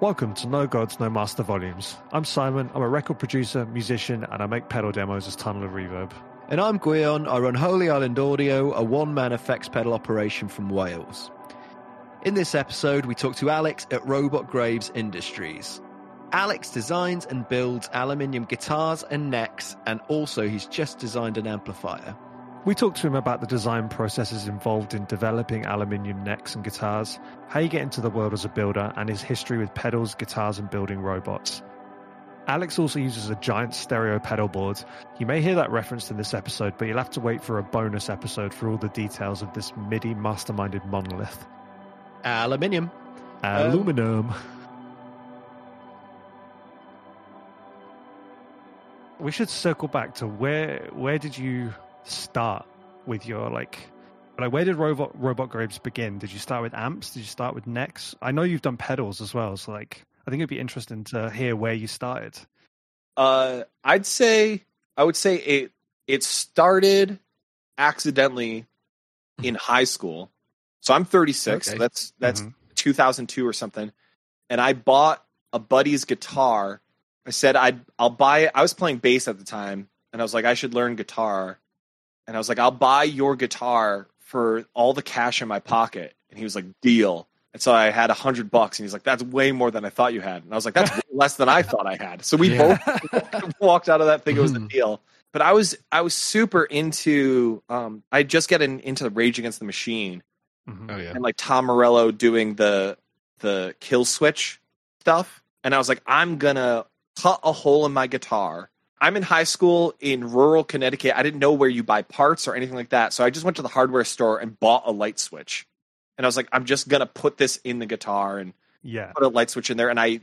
Welcome to No Gods, No Master Volumes. I'm Simon, I'm a record producer, musician, and I make pedal demos as Tunnel of Reverb. And I'm Gwion. I run Holy Island Audio, a one man effects pedal operation from Wales. In this episode, we talk to Alex at Robot Graves Industries. Alex designs and builds aluminium guitars and necks, and also he's just designed an amplifier. We talked to him about the design processes involved in developing aluminium necks and guitars, how you get into the world as a builder, and his history with pedals, guitars, and building robots. Alex also uses a giant stereo pedal board. You may hear that referenced in this episode, but you'll have to wait for a bonus episode for all the details of this MIDI masterminded monolith. Aluminium. Aluminum. we should circle back to where where did you start with your like like where did robot robot graves begin did you start with amps did you start with necks i know you've done pedals as well so like i think it'd be interesting to hear where you started Uh, I'd say I would say it it started accidentally in high school. So I'm 36. Okay. That's that's Mhm. 2002 or something. And I bought a buddy's guitar. I said I'd I'll buy it. I was playing bass at the time, and I was like I should learn guitar. And I was like I'll buy your guitar for all the cash in my pocket. And he was like deal. And so I had a hundred bucks, and he's like, "That's way more than I thought you had." And I was like, "That's less than I thought I had." So we Yeah. both walked out of that thinking it was a deal. But I was I was super into um I just get in, into Rage Against the Machine Mhm. Oh, yeah. and like Tom Morello doing the the kill switch stuff. And I was like, I'm gonna cut a hole in my guitar. I'm in high school in rural Connecticut. I didn't know where you buy parts or anything like that. So I just went to the hardware store and bought a light switch. And I was like, I'm just gonna put this in the guitar and yeah put a light switch in there. And I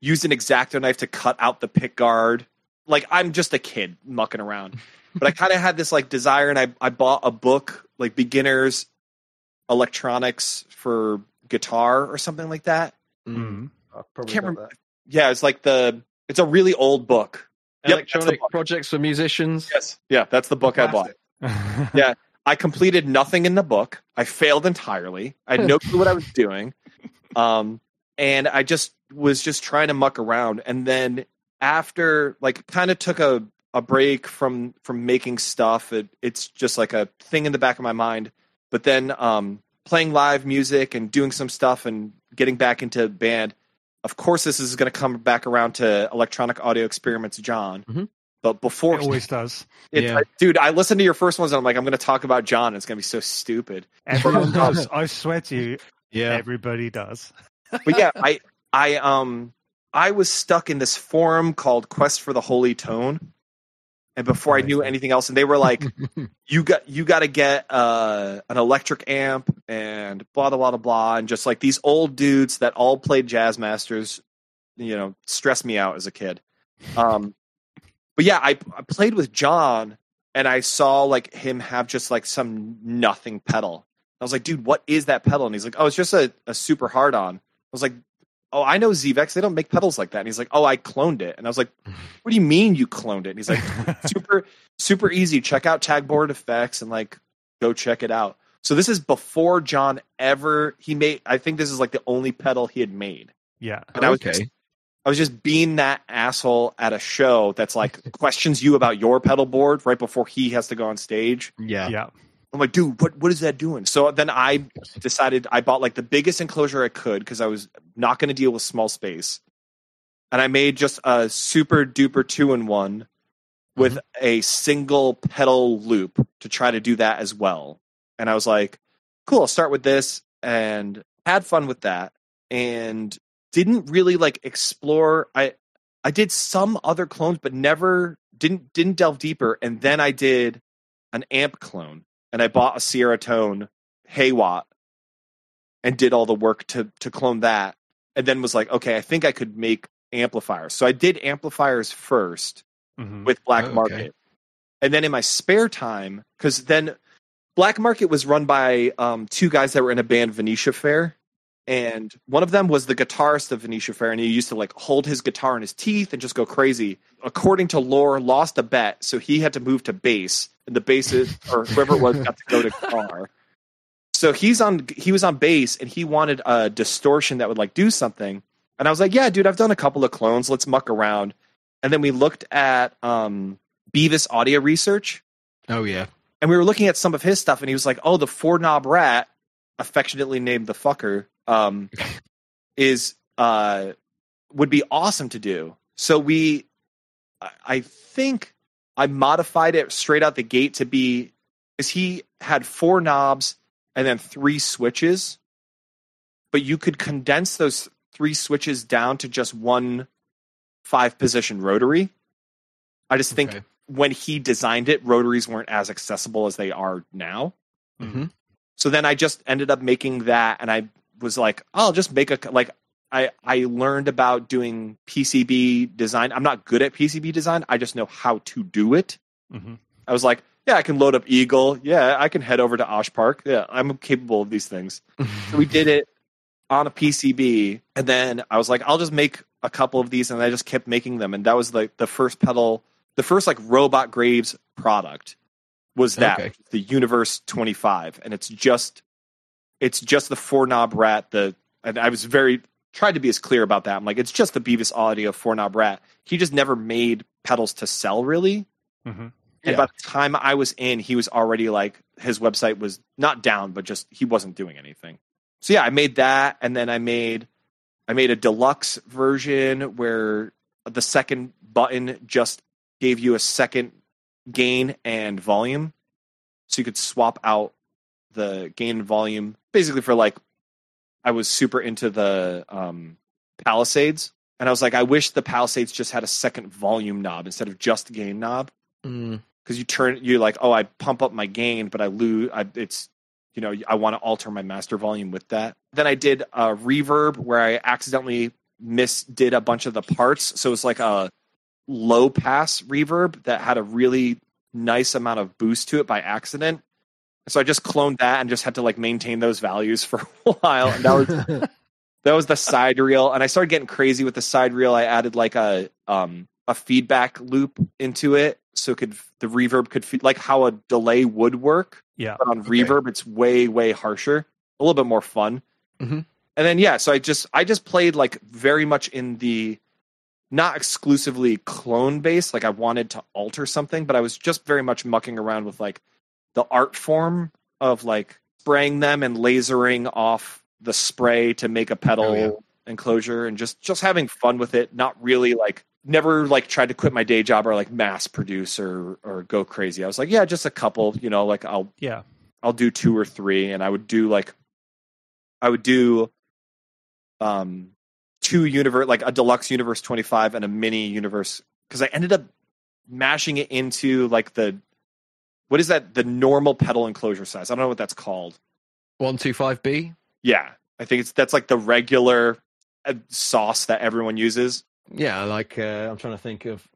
used an exacto knife to cut out the pick guard. Like I'm just a kid mucking around. But I kind of had this like desire and I, I bought a book, like beginners electronics for guitar or something like that. Mhm. I've Can't got remember. Yeah, it's like the it's a really old book. That. Yep, Electronic projects for musicians. Yes. Yeah, that's the book I bought. Yeah. I completed nothing in the book. I failed entirely. I had no clue what I was doing. Um, and I just was just trying to muck around. And then after, like, kind of took a, a break from from making stuff. It, it's just like a thing in the back of my mind. But then um, playing live music and doing some stuff and getting back into band. Of course, this is going to come back around to electronic audio experiments, John. Mhm. But before it always does it's, Yeah. I- dude, I listened to your first ones and I'm like, I'm going to talk about John. It's going to be so stupid. everyone does i swear to you Yeah. everybody does But yeah, I, I, um, I was stuck in this forum called Quest for the Holy Tone. And before I knew anything else, and they were like, you got, you got to get, uh, an electric amp and blah, blah, blah, blah. And just like these old dudes that all played Jazzmasters, you know, stressed me out as a kid. Um, but yeah, I, I played with John and I saw like him have just like some nothing pedal. I was like, dude, what is that pedal? And he's like, oh, it's just a, a super hard on. I was like, oh, I know Zvex. They don't make pedals like that. And he's like, oh, I cloned it. And I was like, what do you mean you cloned it? And he's like, super, super easy. Check out Tagboard Effects and like go check it out. So this is before John ever he made. I think this is like the only pedal he had made. yeah And I was okay. just, I was just being that asshole at a show that's like questions you about your pedal board right before he has to go on stage. yeah. yeah I'm like, dude, what what is that doing? So then I decided I bought like the biggest enclosure I could because I was not going to deal with small space, and I made just a super duper two in one with mm-hmm. a single pedal loop to try to do that as well. And I was like, cool, I'll start with this and had fun with that and didn't really like explore I I did some other clones but never didn't didn't delve deeper. And then I did an amp clone and I bought a Sierra Tone Haywatt and did all the work to to clone that and then was like okay I think I could make amplifiers so I did amplifiers first Mhm. with Black Oh, okay. Market. And then in my spare time, because then Black Market was run by um, two guys that were in a band, Venetia Fair. And one of them was the guitarist of Venetia Fair, and he used to like hold his guitar in his teeth and just go crazy. According to lore, lost a bet, so he had to move to bass, and the bassist or whoever it was got to go to guitar. So he's on he was on bass and he wanted a distortion that would like do something. And I was like, yeah, dude, I've done a couple of clones. Let's muck around. And then we looked at um, Beavis Audio Research, Oh yeah. and we were looking at some of his stuff, and he was like, oh, the four knob rat, affectionately named the fucker, um, is uh, would be awesome to do. So we, I- I think I modified it straight out the gate to be, because he had four knobs and then three switches, but you could condense those three switches down to just one five position rotary. I just think Okay. when he designed it, rotaries weren't as accessible as they are now. Mm-hmm. So then I just ended up making that, and I was like, oh, I'll just make a like. I I learned about doing PCB design. I'm not good at PCB design. I just know how to do it. hmm I was like, yeah, I can load up Eagle. Yeah, I can head over to Osh Park. Yeah, I'm capable of these things. So we did it on a PCB, and then I was like, I'll just make a couple of these, and I just kept making them, and that was like the first pedal, the first like Robot Graves product was that Okay. the Universe 25, and it's just it's just the four knob rat. The and I was very tried to be as clear about that. I'm like, it's just the Beavis Audio four knob rat. He just never made pedals to sell really. hmm And Yeah. by the time I was in, he was already like his website was not down, but just he wasn't doing anything. So yeah, I made that, and then I made I made a deluxe version where the second button just gave you a second gain and volume, so you could swap out the gain and volume basically for like I was super into the um, Palisades, and I was like, I wish the Palisades just had a second volume knob instead of just gain knob. Mm. because you turn you're like oh i pump up my gain but i lose I, it's you know i want to alter my master volume with that. Then i did a reverb where i accidentally misdid a bunch of the parts. So it's like a low pass reverb that had a really nice amount of boost to it by accident so i just cloned that and just had to like maintain those values for a while and that was that was the side reel and i started getting crazy with the side reel i added like a um a feedback loop into it so it could the reverb could fe- like how a delay would work Yeah. but on Okay. reverb it's way way harsher a little bit more fun Mhm. and then yeah so i just i just played like very much in the not exclusively clone based like i wanted to alter something but i was just very much mucking around with like the art form of like spraying them and lasering off the spray to make a pedal Oh, yeah. enclosure and just just having fun with it not really like never like tried to quit my day job or like mass produce or or go crazy i was like yeah just a couple you know like i'll Yeah. I'll do two or three, and I would do like I would do um two universe like a deluxe universe twenty five and a mini universe because I ended up mashing it into like the what is that the normal pedal enclosure size? I don't know what that's called. One two five B. Yeah, I think it's that's like the regular uh, sauce that everyone uses. Yeah, like uh, I'm trying to think of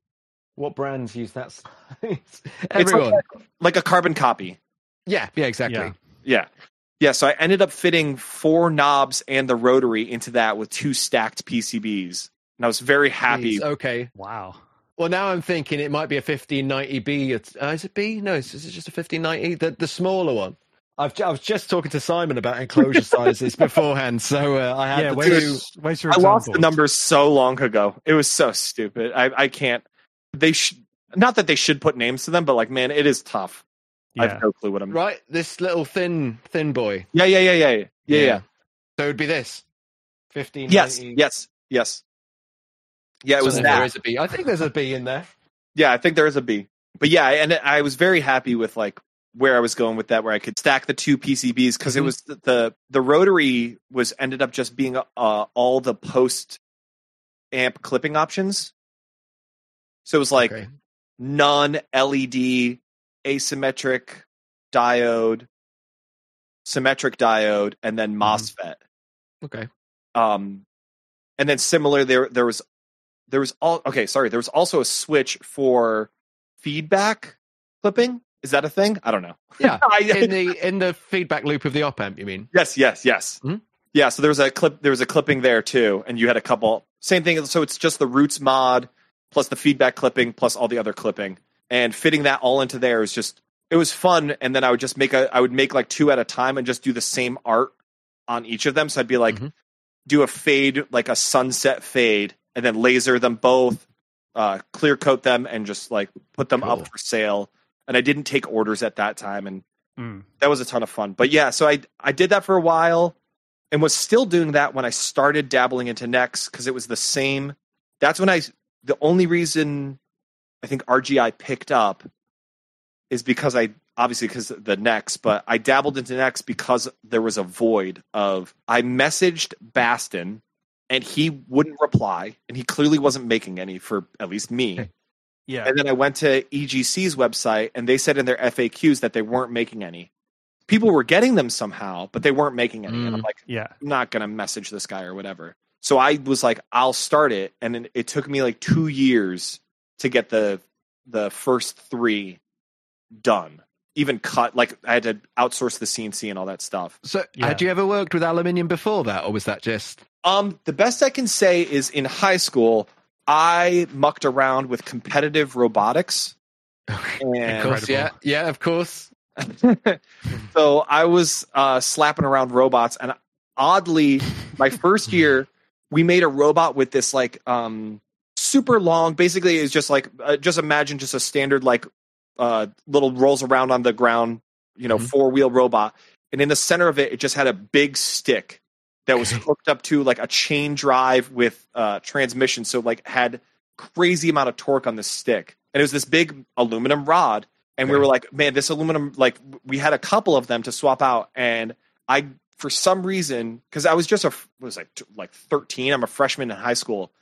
what brands use that. size. It's Everyone. like, like a carbon copy. yeah, yeah, exactly. Yeah. Yeah. Yeah, so I ended up fitting four knobs and the rotary into that with two stacked PCBs. And I was very happy. Jeez, okay. Wow. Well, now I'm thinking it might be a 1590B. Uh, is it B? No, is it just a 1590? The the smaller one. I've I was just talking to Simon about enclosure sizes beforehand, so uh, I had Yeah. the Where's, two. where's your I lost the numbers so long ago. It was so stupid. I, I can't. They should not that they should put names to them, but like, man, it is tough. I have no clue what I'm. Right, this little thin thin boy. Yeah, yeah, yeah, yeah, yeah, yeah. yeah. So it would be this. 1590. Yes, yes, yes. Yeah, it So was there that. is a B. I think there's a B in there. Yeah, I think there is a B. But yeah, and I was very happy with like where I was going with that, where I could stack the two PCBs because it Mhm. was the, the the rotary was ended up just being uh, all the post amp clipping options. So it was like okay. none LED, asymmetric diode, symmetric diode, and then MOSFET. Okay. Um, and then similar there there was there was all okay. Sorry, there was also a switch for feedback clipping. Is that a thing? I don't know. Yeah. In the in the feedback loop of the op amp, you mean? yes, yes, yes. Mhm. Yeah. So there was a clip. There was a clipping there too, and you had a couple. Same thing. So it's just the Ruetz mod plus the feedback clipping plus all the other clipping, and fitting that all into there is just it was fun. And then I would just make a I would make like two at a time and just do the same art on each of them. So I'd be like, Mhm. do a fade like a sunset fade and then laser them both uh clear coat them and just like put them Cool. up for sale and i didn't take orders at that time and Mm. that was a ton of fun but yeah so i i did that for a while and was still doing that when i started dabbling into necks because it was the same that's when i the only reason i think rgi picked up is because i obviously because the necks but i dabbled into necks because there was a void of i messaged baston and he wouldn't reply and he clearly wasn't making any for at least me Yeah. and then I went to EGC's website and they said in their FAQs that they weren't making any. People were getting them somehow, but they weren't making any. And I'm Mm. like, yeah. I'm not going to message this guy or whatever. So I was like, I'll start it. And then it took me like two years to get the the first three done. Even cut, like I had to outsource the CNC and all that stuff. So, Yeah. had you ever worked with aluminium before that, or was that just? Um, the best I can say is in high school, I mucked around with competitive robotics. Of And course, yeah, yeah, of course. so I was uh, slapping around robots, and oddly, my first year, we made a robot with this like um, super long. Basically, it's just like uh, just imagine just a standard like uh, little rolls around on the ground, you know, Mhm. four wheel robot, and in the center of it, it just had a big stick that was hooked up to like a chain drive with uh, transmission, so like had crazy amount of torque on the stick, and it was this big aluminum rod and we were like, man, this aluminum, like we had a couple of them to swap out, and I, for some reason, because I was just a, what was t- like thirteen, I'm a freshman in high school,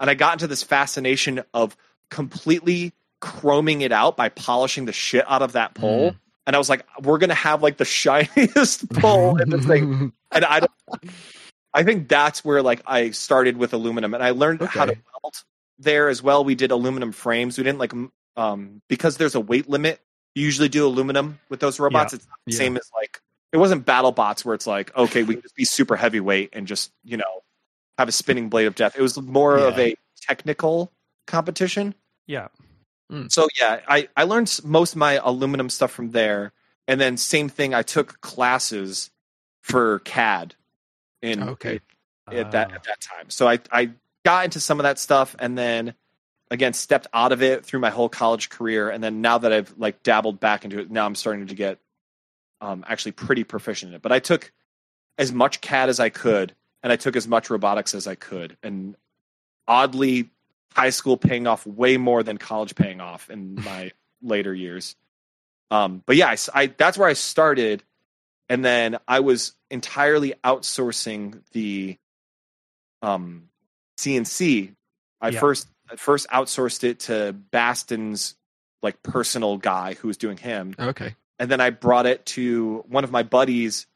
and I got into this fascination of completely chroming it out by polishing the shit out of that pole, and I was like, we're gonna have like the shiniest pole in this thing, and I, I think that's where like I started with aluminum, and I learned how to Okay. weld there as well. We did aluminum frames. We didn't like um because there's a weight limit. You usually do aluminum with those robots. It's not the Yeah. same as like it wasn't battle bots where it's like okay we can just be super heavyweight and just you know have a spinning blade of death. It was more of a technical competition. Yeah. So yeah, I I learned most of my aluminum stuff from there, and then same thing. I took classes for CAD in Okay. at that Uh, at that time. So I I got into some of that stuff and then again stepped out of it through my whole college career and then now that I've like dabbled back into it now I'm starting to get um actually pretty proficient in it. But I took as much CAD as I could and I took as much robotics as I could and oddly high school paying off way more than college paying off in my later years. Um but yeah, I I, that's where I started and then I was entirely outsourcing the um, CNC. I Yeah. first I first outsourced it to Baston's like personal guy who was doing him, Okay. and then I brought it to one of my buddies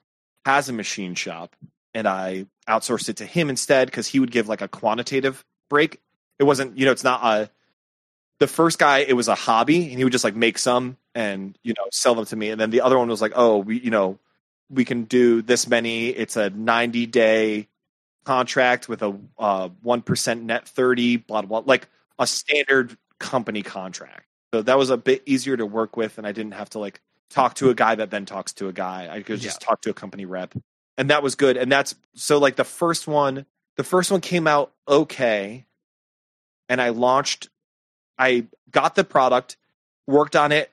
has a machine shop, and I outsourced it to him instead because he would give like a quantitative break. It wasn't, you know, it's not a. The first guy, it was a hobby, and he would just like make some and you know sell them to me, and then the other one was like, oh, we, you know, we can do this many. It's a ninety day contract with a uh, one net thirty, blah blah, like a standard company contract. So that was a bit easier to work with, and I didn't have to like talk to a guy that then talks to a guy. I could just talk to a company rep, and that was good. And that's so like the first one. The first one came out okay, and I launched. I got the product, worked on it,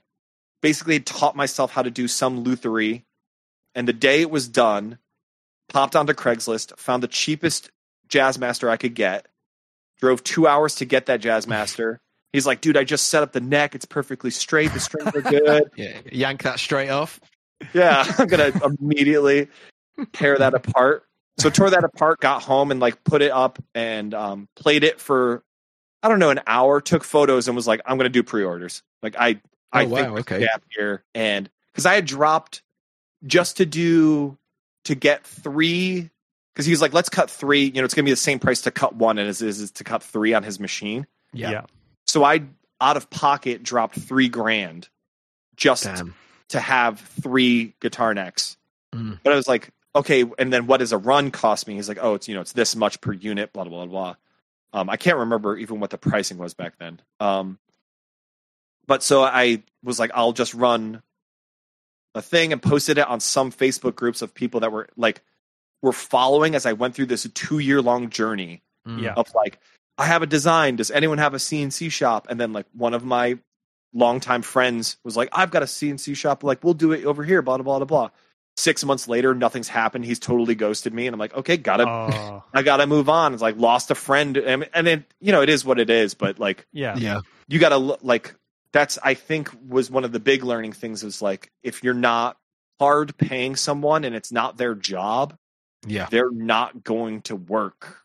basically taught myself how to do some lutherie, and the day it was done, popped onto Craigslist, found the cheapest Jazzmaster I could get, drove two hours to get that Jazzmaster. He's like, dude, I just set up the neck. It's perfectly straight. The strings are good. Yeah. Yank that straight off. yeah, I'm gonna immediately tear that apart. So tore that apart, got home and like put it up and um, played it for I don't know an hour. Took photos and was like, I'm gonna do pre-orders. Like I I Oh, wow, think okay. gap here and because I had dropped just to do to get three because he was like, let's cut three. You know, it's gonna be the same price to cut one as it is to cut three on his machine. yeah. So I out of pocket dropped three grand just Damn. to have three guitar necks. Mm. But I was like, okay, and then what does a run cost me? He's like, oh, it's you know, it's this much per unit, blah blah blah blah. Um, I can't remember even what the pricing was back then. Um, but so I was like, I'll just run a thing and posted it on some Facebook groups of people that were like were following as I went through this two year long journey Mm. Yeah. of like, I have a design. Does anyone have a CNC shop? And then like one of my longtime friends was like, I've got a CNC shop. Like, we'll do it over here. Blah blah blah blah. Six months later, nothing's happened. He's totally ghosted me, and I'm like, okay, gotta, Oh, I gotta move on. It's like lost a friend, and and it, you know, it is what it is. But like, yeah. Yeah. you gotta like that's. I think was one of the big learning things is like if you're not hard paying someone and it's not their job, Yeah. they're not going to work.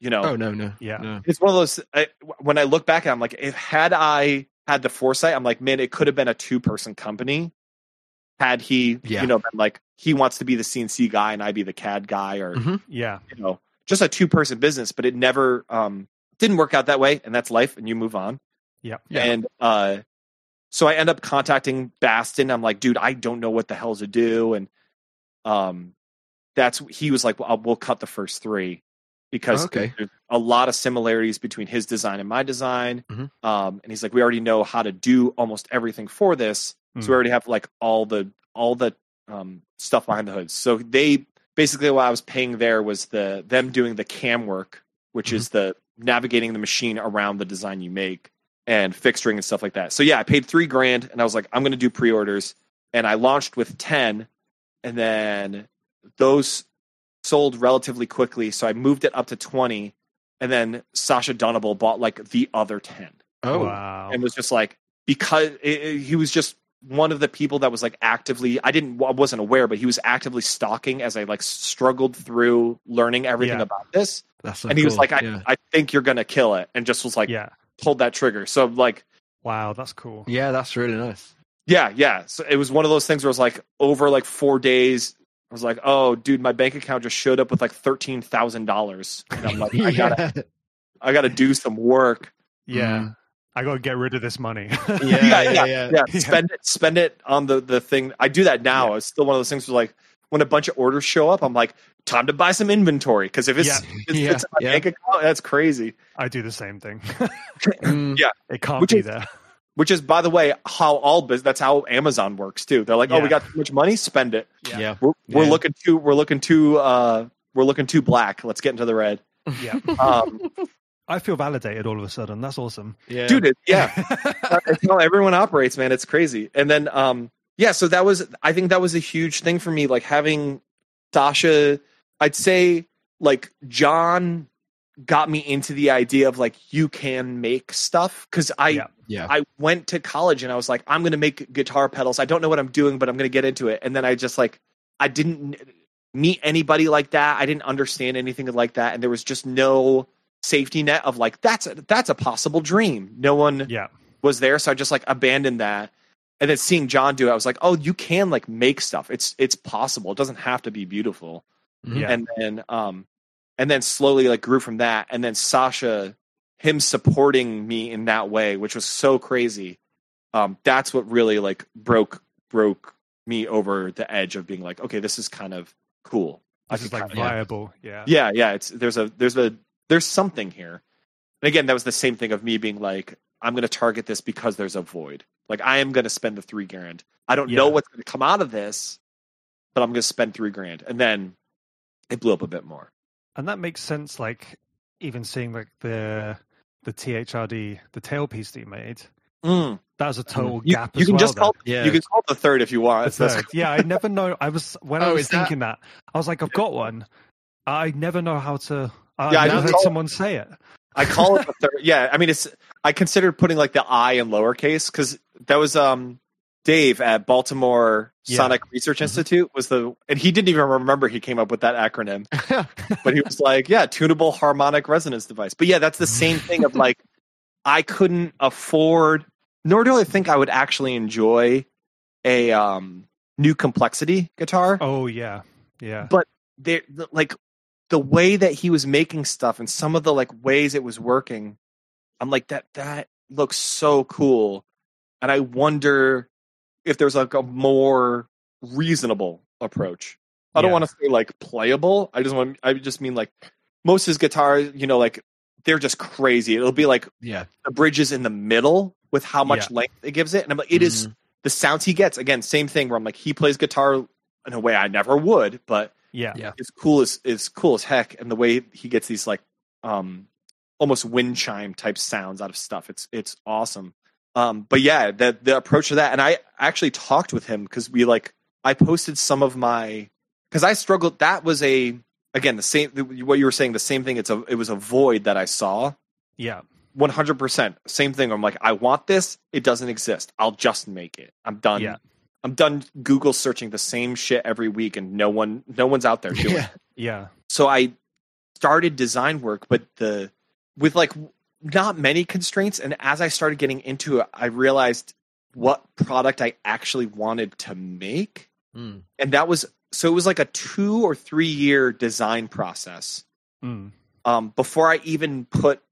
You know, Oh no, no. Yeah. No. it's one of those I, when i look back i'm like if had i had the foresight i'm like man it could have been a two person company had he Yeah. you know been like he wants to be the cnc guy and i be the cad guy or Mhm. Yeah. you know just a two person business but it never um didn't work out that way and that's life and you move on Yeah. Yeah. and uh so i end up contacting baston i'm like dude i don't know what the hell to do and um that's he was like well, we'll cut the first three because Okay. there's a lot of similarities between his design and my design Mhm. um and he's like we already know how to do almost everything for this so Mm. we already have like all the all the um stuff behind the hood so they basically what i was paying there was the them doing the cam work which is the navigating the machine around the design you make and fixturing and stuff like that so yeah i paid three grand and i was like i'm going to do pre-orders and i launched with 10 and then those sold relatively quickly so i moved it up to 20 and then sasha dunable bought like the other 10 Oh. wow. and was just like because it, it- he was just one of the people that was like actively i didn't i wasn't aware but he was actively stalking as i like struggled through learning everything Yeah. about this That's so and he was like I, yeah. I think you're gonna kill it and just was like yeah. Pulled that trigger so like Wow, that's cool. yeah, that's really nice. yeah yeah so it was one of those things where it was like over like four days i was like oh dude my bank account just showed up with like $13000 i'm like i gotta i gotta do some work Yeah. Mm. I got to get rid of this money. Yeah, Yeah, yeah, yeah. yeah, Yeah. spend it spend it on the the thing i do that now it's still one of those things where like when a bunch of orders show up i'm like time to buy some inventory because if it's, Yeah. it's, Yeah, it's in my yeah. bank account that's crazy I do the same thing. Mm. Yeah. It can't Which be is- there. which is by the way how all business that's how amazon works too they're like oh we got too much money spend it Yeah. Yeah. we're, we're Yeah. looking too we're looking too uh we're looking too black let's get into the red Yeah. um I feel validated all of a sudden. That's awesome. Yeah. dude it, yeah that's how everyone operates, man. It's crazy. And then, um, yeah, so that was, I think that was a huge thing for me. Like having Sasha, I'd say, like John got me into the idea of like you can make stuff because I Yeah. Yeah. I went to college and I was like I'm gonna make guitar pedals. I don't know what I'm doing, but I'm gonna get into it. And then I just like I didn't meet anybody like that. I didn't understand anything like that, and there was just no safety net of like that's a, that's a possible dream. No one yeah. was there, so I just like abandoned that. And then seeing John do it, I was like, oh, you can like make stuff. It's it's possible. It doesn't have to be beautiful. Yeah. And then um and then slowly like grew from that. And then Sasha, him supporting me in that way, which was so crazy. Um, that's what really like broke broke me over the edge of being like, okay, this is kind of cool. I This is like kinda- viable. Yeah. yeah yeah it's there's a there's a there's something here and again that was the same thing of me being like i'm going to target this because there's a void like i am going to spend the three grand i don't know what's going to come out of this but i'm going to spend three grand and then it blew up a bit more And that makes sense. Like even seeing like the the THRD the tailpiece that you made. Mm. That was a total you, gap. you as can well, just call Yeah. you can call the third if you want The third. yeah, I never know. I was when I Oh, was is that- thinking that? I was like, I've got one. I never know how to. I Yeah, I never just heard call- someone say it. I call it the third. Yeah, I mean, it's. I considered putting like the I in lowercase because that was um Dave at Baltimore Yeah. Sonic Research Mhm. Institute was the, and he didn't even remember he came up with that acronym, but he was like, yeah, tunable harmonic resonance device. But yeah, that's the same thing of like, I couldn't afford, nor do I think I would actually enjoy a um new complexity guitar Oh yeah, yeah, But there the- like the way that he was making stuff and some of the like ways it was working i'm like that that looks so cool and i wonder if there's like a more reasonable approach i don't Yeah. want to say like playable i just want i just mean like most of his guitars you know like they're just crazy it'll be like yeah. the bridges in the middle with how much Yeah. length it gives it and i'm like it is the sounds he gets again same thing where i'm like he plays guitar in a way i never would but Yeah. Yeah. is cool as is cool as heck, and the way he gets these like um almost wind chime type sounds out of stuff. It's it's awesome. Um, but yeah, the the approach to that, and I actually talked with him because we like I posted some of my because I struggled. That was a again the same what you were saying the same thing. It's a it was a void that I saw. Yeah. One hundred percent same thing. I'm like I want this. It doesn't exist. I'll just make it. I'm done. Yeah. I'm done Google searching the same shit every week, and no one no one's out there doing. it Yeah. Yeah. so I started design work, but the with like not many constraints. And as I started getting into it, I realized what product I actually wanted to make, Mm. and that was so it was like a two or three year design process Mm. um, before I even put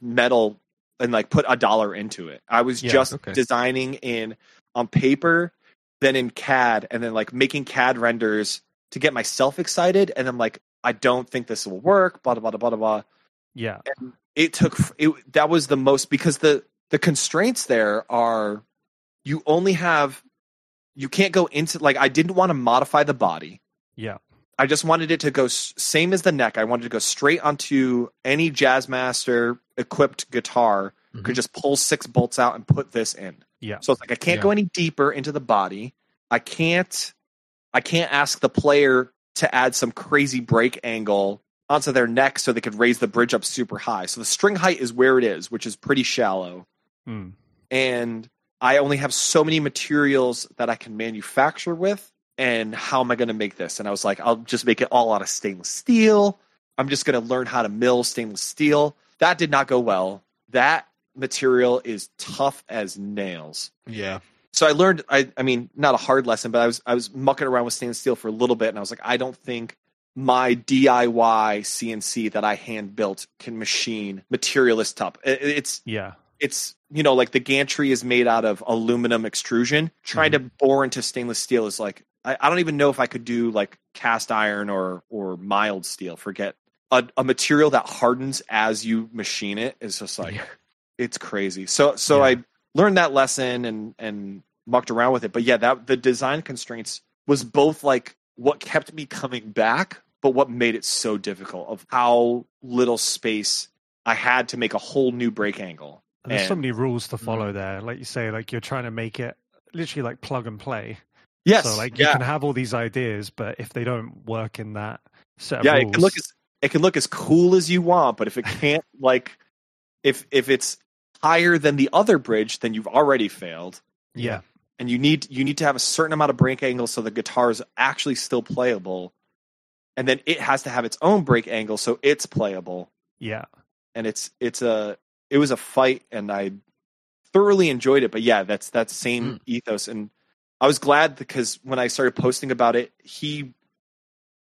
metal and like put a dollar into it. I was Yeah, just okay. designing in on paper, then in CAD, and then like making CAD renders to get myself excited. And I'm like, I don't think this will work. Blah blah blah blah blah. blah. Yeah. It took it. That was the most because the the constraints there are you only have you can't go into like I didn't want to modify the body. Yeah. I just wanted it to go same as the neck. I wanted to go straight onto any Jazzmaster equipped guitar. Could Mhm. just pull six bolts out and put this in. Yeah. So it's like I can't Yeah. go any deeper into the body. I can't. I can't ask the player to add some crazy break angle onto their neck so they could raise the bridge up super high. So the string height is where it is, which is pretty shallow Mm. and I only have so many materials that I can manufacture with. And how am I going to make this? And I was like, I'll just make it all out of stainless steel. I'm just going to learn how to mill stainless steel. That did not go well. That material is tough as nails. Yeah. So I learned. I, I mean, not a hard lesson, but I was I was mucking around with stainless steel for a little bit, and I was like, I don't think my DIY CNC that I hand built can machine material this tough. It's Yeah. it's you know like the gantry is made out of aluminum extrusion trying to mm-hmm. bore into stainless steel is like I, I don't even know if i could do like cast iron or or mild steel forget a, a material that hardens as you machine it is just like Yeah. it's crazy so so Yeah. i learned that lesson and and mucked around with it but yeah that the design constraints was both like what kept me coming back but what made it so difficult of how little space i had to make a whole new break angle And there's so many rules to follow mm-hmm. there. Like you say, like you're trying to make it literally like plug and play. Yes. So like you yeah. can have all these ideas, but if they don't work in that set of yeah. rules, It can look as it can look as cool as you want, but if it can't like if if it's higher than the other bridge, then you've already failed. yeah, And you need you need to have a certain amount of break angle so the guitar is actually still playable. And then it has to have its own break angle so it's playable. yeah, And it's it's a it was a fight and I thoroughly enjoyed it. But yeah, that's that same hmm. ethos. And I was glad because when I started posting about it, he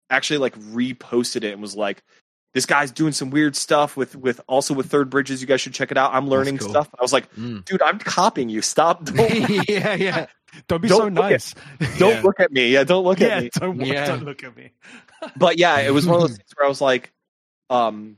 actually like reposted it and was like, "This guy's doing some weird stuff with with also with third bridges. You guys should check it out. I'm learning cool. stuff." I was like, Mm. "Dude, I'm copying you. Stop! Don't, yeah, yeah. Don't be Don't so look at- nice. don't Yeah. look at me. Yeah, don't look yeah, at me." don't Yeah. don't look at me. But yeah, it was one of those things where I was like, um,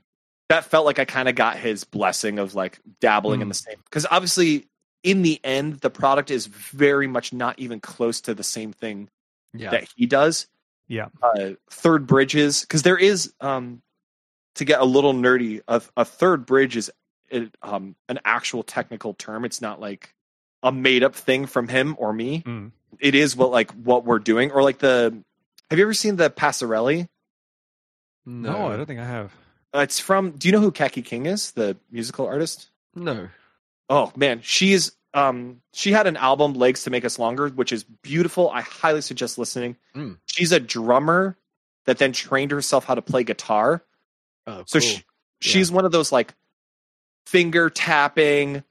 that felt like I kind of got his blessing of like dabbling in the same because obviously in the end the product is very much not even close to the same thing Yeah. that he does. Yeah. Uh, third bridges, because there is, um, to get a little nerdy, a, a third bridge is it, um, an actual technical term. It's not like a made up thing from him or me. Mm. It is what like what we're doing, or like the. Have you ever seen the Passerelle? No, I don't think I have. Uh, it's from. Do you know who Kaki King is, the musical artist? No. Oh man, she's um she had an album Legs to Make Us Longer, which is beautiful. I highly suggest listening. Mm. She's a drummer that then trained herself how to play guitar. Oh, So cool. she, she's one of those like finger tapping,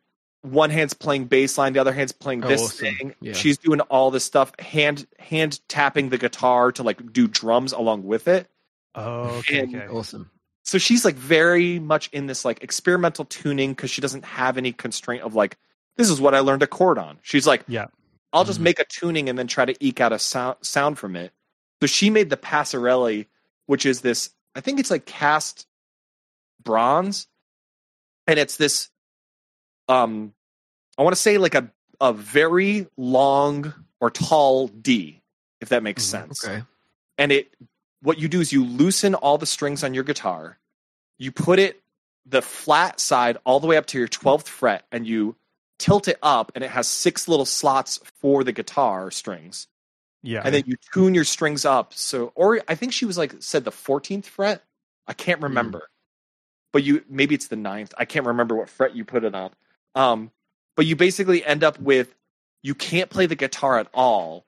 one hand's playing bass line, the other hand's playing Oh, this awesome. thing. Yeah. She's doing all this stuff, hand hand tapping the guitar to like do drums along with it. Oh, okay, And- okay. awesome. so she's like very much in this like experimental tuning because she doesn't have any constraint of like this is what I learned a chord on. She's like, Yeah. I'll just Mhm. make a tuning and then try to eke out a sound sound from it. So she made the Passerelle, which is this I think it's like cast bronze, and it's this um I want to say like a a very long or tall D, if that makes Mhm. sense Okay. and it what you do is you loosen all the strings on your guitar, you put it the flat side all the way up to your 12th fret, and you tilt it up, and it has six little slots for the guitar strings. Yeah. And then you tune your strings up. So, or I think she was like said the 14th fret. I can't remember, but you maybe it's the ninth. I can't remember what fret you put it on. Um, but you basically end up with you can't play the guitar at all,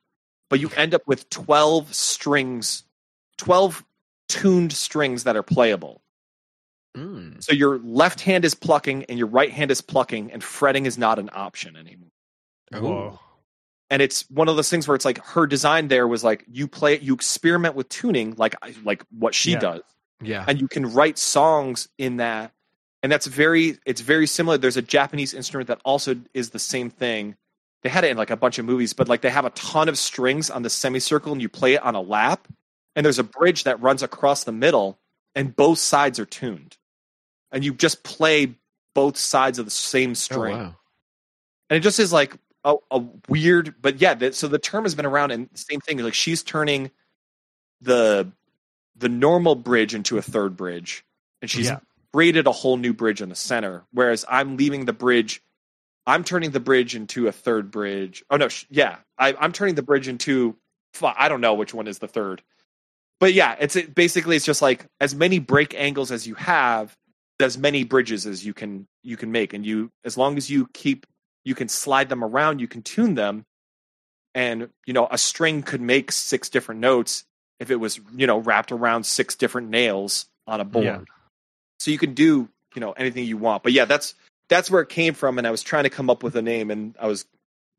but you end up with 12 strings, 12 tuned strings that are playable. Mm. So your left hand is plucking and your right hand is plucking, and fretting is not an option anymore. Whoa. And it's one of those things where it's like her design there was like you play it, you experiment with tuning, like like what she Yeah. does, Yeah. and you can write songs in that. And that's very, it's very similar. There's a Japanese instrument that also is the same thing. They had it in like a bunch of movies, but like they have a ton of strings on the semicircle, and you play it on a lap, and there's a bridge that runs across the middle, and both sides are tuned, and you just play both sides of the same Oh, string wow. and it just is like a, a weird but yeah that, so the term has been around and same thing like she's turning the the normal bridge into a third bridge and she's Yeah. created a whole new bridge in the center whereas i'm leaving the bridge i'm turning the bridge into a third bridge oh no sh- yeah I, i'm turning the bridge into i don't know which one is the third but yeah it's it, basically it's just like as many break angles as you have as many bridges as you can you can make and you as long as you keep you can slide them around you can tune them and you know a string could make six different notes if it was you know wrapped around six different nails on a board. Yeah. so you can do you know anything you want. But yeah that's that's where it came from and i was trying to come up with a name and i was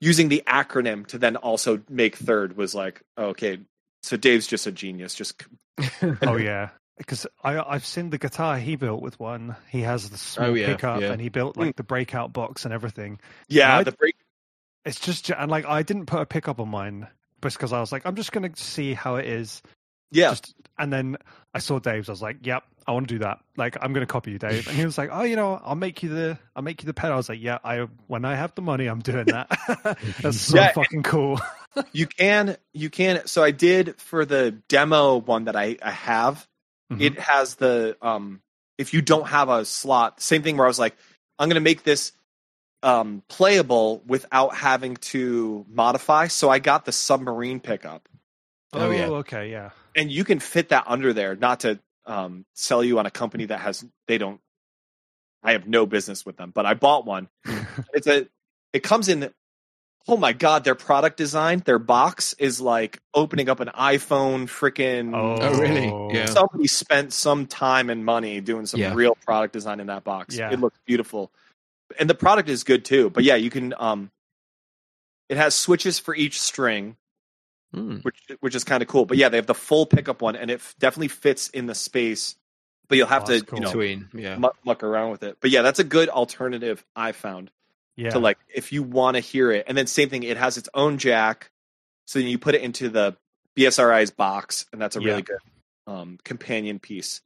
using the acronym to then also make third was like okay so dave's just a genius just Oh yeah, because I I've seen the guitar he built with one. He has the small Oh, yeah, pickup, yeah. and he built hmm. like the breakout box and everything. yeah Right? the break It's just and like I didn't put a pickup on mine just because I was like I'm just gonna see how it is. yeah Just and then I saw Dave's. I was like, "Yep, I want to do that. Like, I'm going to copy you, Dave." And he was like, "Oh, you know, I'll make you the, I'll make you the pedal." I was like, "Yeah, I when I have the money, I'm doing that." That's so Yeah. fucking cool. you can you can so i did for the demo one that i, I have Mhm. it has the um if you don't have a slot same thing where i was like i'm going to make this um playable without having to modify so i got the submarine pickup Oh, yeah. okay, yeah. and you can fit that under there not to um sell you on a company that has they don't i have no business with them but i bought one it's a it comes in oh my god their product design their box is like opening up an iphone freaking Oh, really? Yeah. somebody spent some time and money doing some Yeah. real product design in that box Yeah. it looks beautiful and the product is good too but yeah you can um it has switches for each string Mm. which which is kind of cool but yeah they have the full pickup one and it f- definitely fits in the space but you'll have Oh, to cool. you know Between, yeah. muck, muck around with it but yeah that's a good alternative i found Yeah. to like if you want to hear it and then same thing it has its own jack so then you put it into the bsri's box and that's a Yeah. really good um, companion piece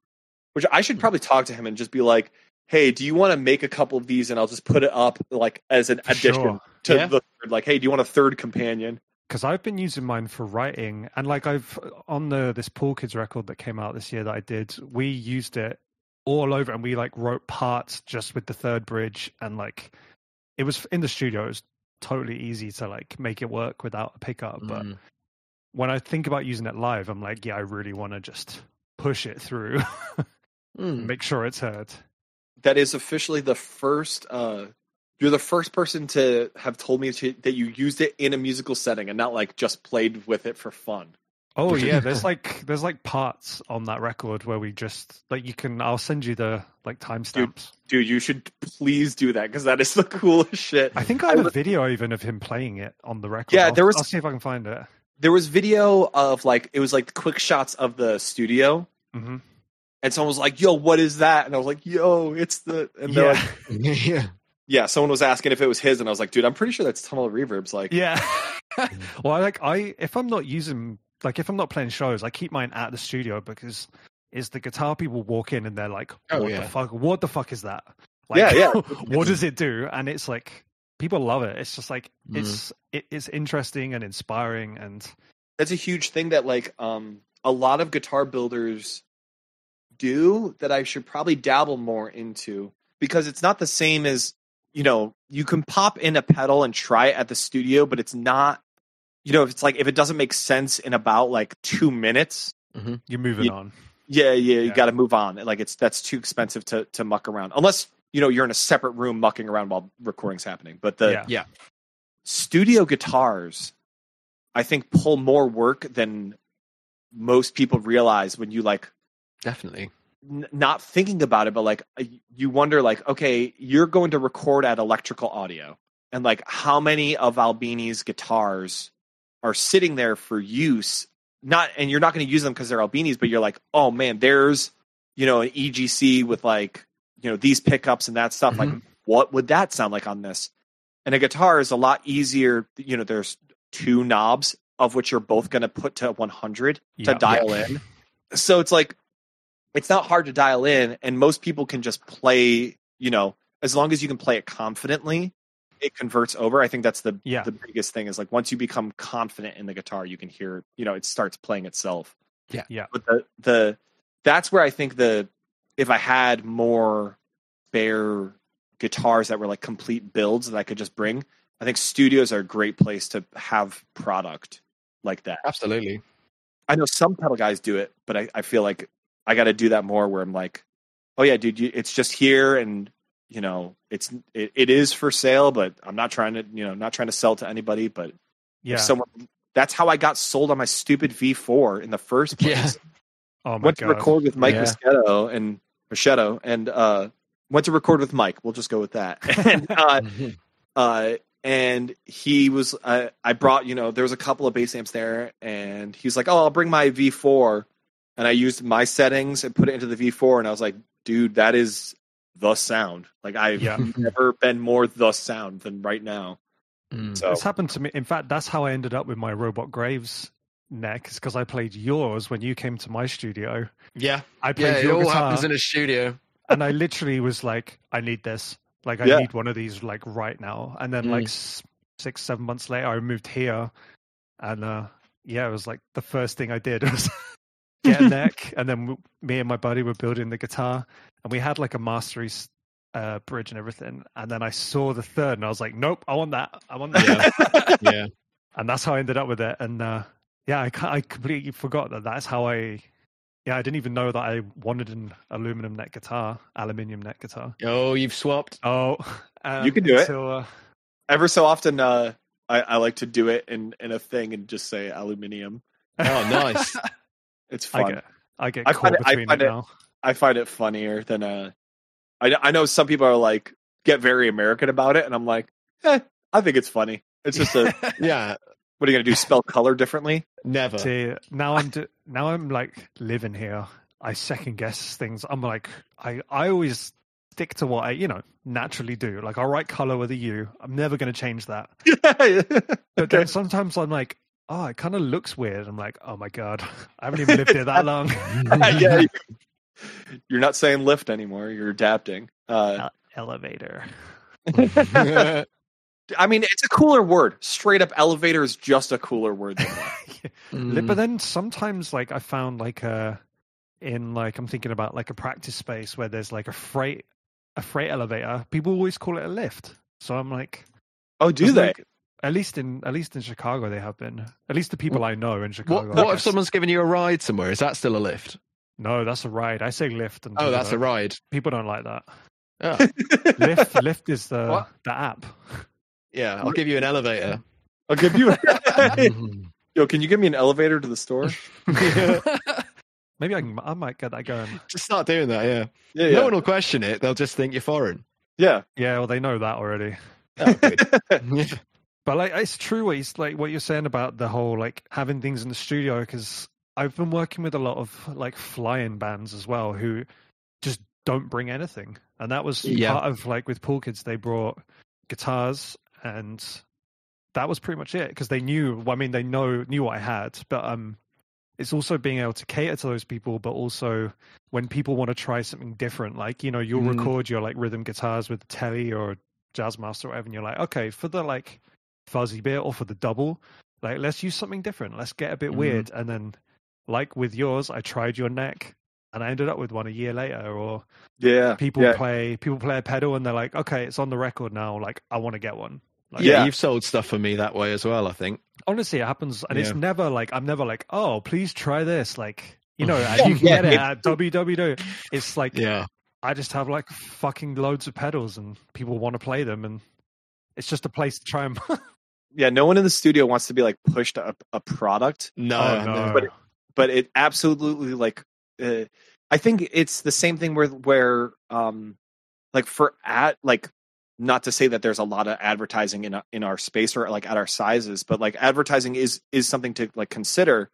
which i should probably talk to him and just be like hey do you want to make a couple of these and i'll just put it up like as an addition Sure. to Yeah. the third like hey do you want a third companion because I've been using mine for writing, and like I've on the this Pool Kids record that came out this year that I did, we used it all over, and we like wrote parts just with the third bridge, and like it was in the studio. It was totally easy to like make it work without a pickup. But Mm. when I think about using it live, I'm like, yeah, I really want to just push it through, Mm. make sure it's heard. that is officially the first uh you're the first person to have told me to, that you used it in a musical setting and not like just played with it for fun Oh yeah, there's like there's like parts on that record where we just like you can. I'll send you the like timestamps. dude you should please do that because that is the coolest shit I think I have a video even of him playing it on the record. Yeah, I'll, there was- I'll see if I can find it. there was video of like it was like quick shots of the studio hmm and someone was like yo what is that and i was like yo it's the and they're Yeah, like yeah. yeah someone was asking if it was his and i was like dude i'm pretty sure that's tunnel reverbs like yeah. well, I like I if I'm not using like if I'm not playing shows, I keep mine at the studio because is the guitar people walk in and they're like, Oh, "What yeah. the fuck? What the fuck is that?" Like, Yeah, yeah. what does it do? And it's like people love it. It's just like Mhm. it's it, it's interesting and inspiring and that's a huge thing that like um a lot of guitar builders do that I should probably dabble more into because it's not the same as you know you can pop in a pedal and try it at the studio, but it's not you know if it's like if it doesn't make sense in about like two minutes, You're moving You- on. yeah, yeah, you Yeah. got to move on. Like it's that's too expensive to to muck around unless you know you're in a separate room mucking around while recording's happening. But the Yeah. Yeah. studio guitars, I think, pull more work than most people realize when you like Definitely. n- not thinking about it, but like uh, you wonder, like, okay, you're going to record at Electrical Audio, and like, how many of Albini's guitars are sitting there for use? Not, and you're not going to use them because they're Albini's, but you're like, oh man, there's, you know, an EGC with like, you know, these pickups and that stuff. Like, mm-hmm. what would that sound like on this? And a guitar is a lot easier. You know, there's two knobs of which you're both going to put to 100 to Yeah. dial in. So it's like it's not hard to dial in, and most people can just play. You know, as long as you can play it confidently, it converts over. I think that's the Yeah. the biggest thing is like once you become confident in the guitar, you can hear. You know, it starts playing itself. Yeah. Yeah. But the the that's where I think the if I had more bare guitars that were like complete builds that I could just bring, I think studios are a great place to have product like that. Absolutely. I know some pedal guys do it, but I, I feel like I got to do that more. Where I'm like, oh yeah, dude, you, it's just here, and you know, it's it, it is for sale, but I'm not trying to, you know, not trying to sell to anybody. But Yeah. if someone, that's how I got sold on my stupid V4 in the first place. Yeah. oh my went to record with Mike Yeah. Moschetto and Moschetto, and uh, went to record with Mike. We'll just go with that. and uh, uh, and he was uh, I brought you know there was a couple of bass amps there, and he was like, "Oh, I'll bring my V4," and I used my settings and put it into the V4, and I was like, "Dude, that is the sound. Like I've Yeah. never been more the sound than right now." Mm. So This happened to me. In fact, that's how I ended up with my Robot Graves neck, is because I played yours when you came to my studio. Yeah. I Yeah. played It your all guitar, happens in a studio. and I literally was like, I need this. Like, I Yeah. need one of these, like, right now. And then, Mm. like, six, seven months later, I moved here. And, uh, yeah, it was like the first thing I did was get a neck. And then me and my buddy were building the guitar. And we had, like, a mastery uh, bridge and everything. And then I saw the third, and I was like, nope, I want that. I want that. Yeah. and that's how I ended up with it. And uh, yeah, I, I completely forgot that that's how I. Yeah, I didn't even know that I wanted an aluminum neck guitar, aluminium neck guitar. Oh, you've swapped. Oh, um, You can do it. until, uh, ever so often, uh, I, I like to do it in in a thing and just say aluminium. Oh, nice. It's fun. I get, I get I caught find it- I between find it it- now. I find it funnier than uh I I know some people are like get very American about it and I'm like, eh, I think it's funny. It's just a yeah. what are you gonna do? Spell color differently? Never. See, now I'm do, now I'm like living here. I second guess things. I'm like, I I always stick to what I you know naturally do. Like I'll write color with a U. I'm never going to change that. But Okay. then sometimes I'm like, oh, it kind of looks weird. I'm like, oh my god, I haven't even lived here that long. yeah, you- you're not saying lift anymore. You're adapting. Uh, Elevator. I mean, it's a cooler word. Straight up, elevator is just a cooler word. Than that. Mm. But then sometimes, like, I found like a in like I'm thinking about like a practice space where there's like a freight a freight elevator. People always call it a lift. So I'm like, Oh, do they? like- at least in at least in Chicago they have been. At least the people I know in Chicago. what, what if someone's giving you a ride somewhere? Is that still a lift? No, that's a ride. I say lift. And Oh, that's a ride. People don't like that. Oh, Lift, lift is the What? the app. yeah, I'll give you an elevator. I'll give you. Yo, can you give me an elevator to the store? Maybe I can. I might get that going. just start doing that, yeah. Yeah, No yeah, one will question it. They'll just think you're foreign. yeah. Yeah, well, they know that already. Oh, good. But like, it's true what he's like what you're saying about the whole like having things in the studio because I've been working with a lot of like flying bands as well who just don't bring anything, and that was Yeah. part of like with Pool Kids they brought guitars and that was pretty much it because they knew. Well, I mean, they know knew what I had, but um, it's also being able to cater to those people, but also when people want to try something different, like you know, you'll Mm. record your like rhythm guitars with Telly or Jazzmaster or whatever, and you're like, okay, for the like fuzzy bit or for the double, like let's use something different. Let's get a bit Mm. weird, and then like with yours, I tried your neck and I ended up with one a year later. Or Yeah. people yeah. play people play a pedal and they're like, okay, it's on the record now. Like I want to get one. Like, yeah, Yeah. you've sold stuff for me that way as well. I think. honestly, it happens, and it's never like I'm never like, oh, please try this. Like you know, you can get it it- at www. It's like Yeah, I just have like fucking loads of pedals, and people want to play them, and it's just a place to try and. Yeah. No one in the studio wants to be like pushed a, a product, no, oh no. no! but it- but it absolutely like. Uh, I think it's the same thing where where um like for at like not to say that there's a lot of advertising in in our space or like at our sizes, but like advertising is is something to like consider.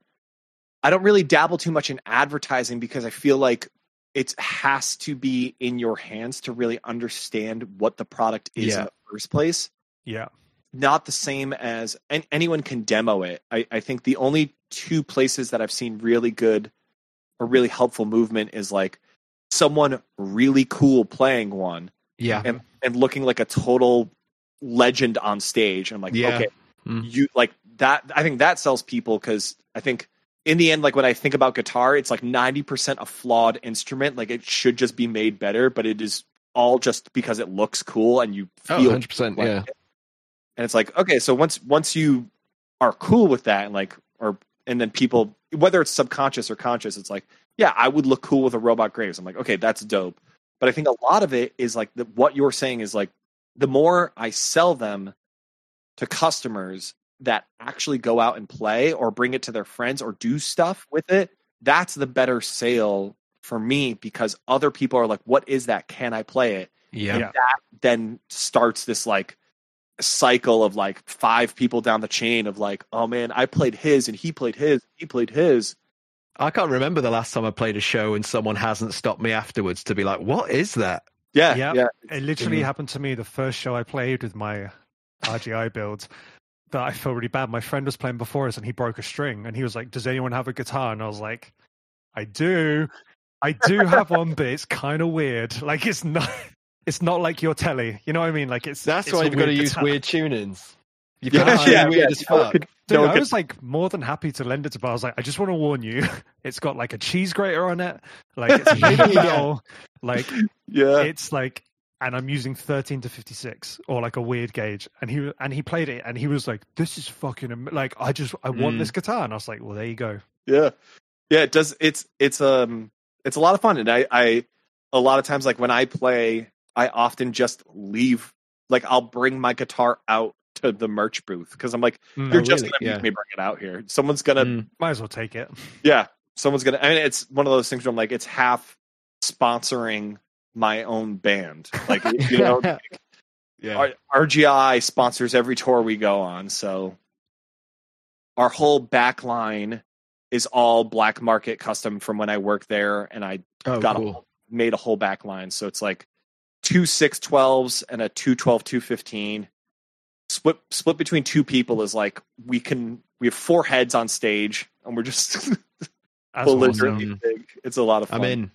I don't really dabble too much in advertising because I feel like it has to be in your hands to really understand what the product is Yeah. in the first place. yeah, Not the same as and anyone can demo it. I, I think the only two places that I've seen really good or really helpful movement is like someone really cool playing one yeah, and, and looking like a total legend on stage. I'm like, Yeah. okay, Mm. you like that. I think that sells people because I think in the end, like when I think about guitar, it's like 90% a flawed instrument. Like it should just be made better, but it is all just because it looks cool and you Oh, feel 100%, like yeah. it. And it's like, okay, so once once you are cool with that and like or and then people whether it's subconscious or conscious, it's like, yeah, I would look cool with a robot graves. I'm like, okay, that's dope. But I think a lot of it is like the, what you're saying is like the more I sell them to customers that actually go out and play or bring it to their friends or do stuff with it, that's the better sale for me because other people are like, what is that? Can I play it? yeah, And that then starts this like cycle of like five people down the chain of like, oh man, I played his and he played his, he played his. I can't remember the last time I played a show and someone hasn't stopped me afterwards to be like, "What is that?" Yeah, Yeah. yeah. it literally Mm. happened to me the first show I played with my RGI build. That I felt really bad. My friend was playing before us, and he broke a string, and he was like, "Does anyone have a guitar?" And I was like, "I do, I do have one, but it's kind of weird. Like it's not, it's not like your telly. You know what I mean? Like it's That's it's why you've got to use guitar. weird tunings. You've Yeah, got to yeah, weird yeah. as fuck. could- Dude, no I was like more than happy to lend it to, but I was like, I just want to warn you, it's got like a cheese grater on it, like it's made of Yeah. like yeah. it's like, and I'm using 13 to 56 or like a weird gauge, and he and he played it, and he was like, "This is fucking am- like, I just I want Mm. this guitar," and I was like, "Well, there you go." yeah yeah it does it's it's um it's a lot of fun and i i a lot of times like when i play i often just leave like i'll bring my guitar out to the merch booth because i'm like Mm, you're Oh, just really? gonna Yeah. make me bring it out here someone's gonna Mm. Might as well take it. yeah someone's gonna i mean it's one of those things where i'm like it's half sponsoring my own band like you know yeah. R- RGI sponsors every tour we go on, so our whole back line is all black market custom from when I worked there, and I oh, got cool. whole, made a whole back line. So it's like two six twelves and a two twelve two fifteen. Split split between two people is like we can we have four heads on stage and we're just As awesome. belligerently awesome. big. It's a lot of fun. I'm in.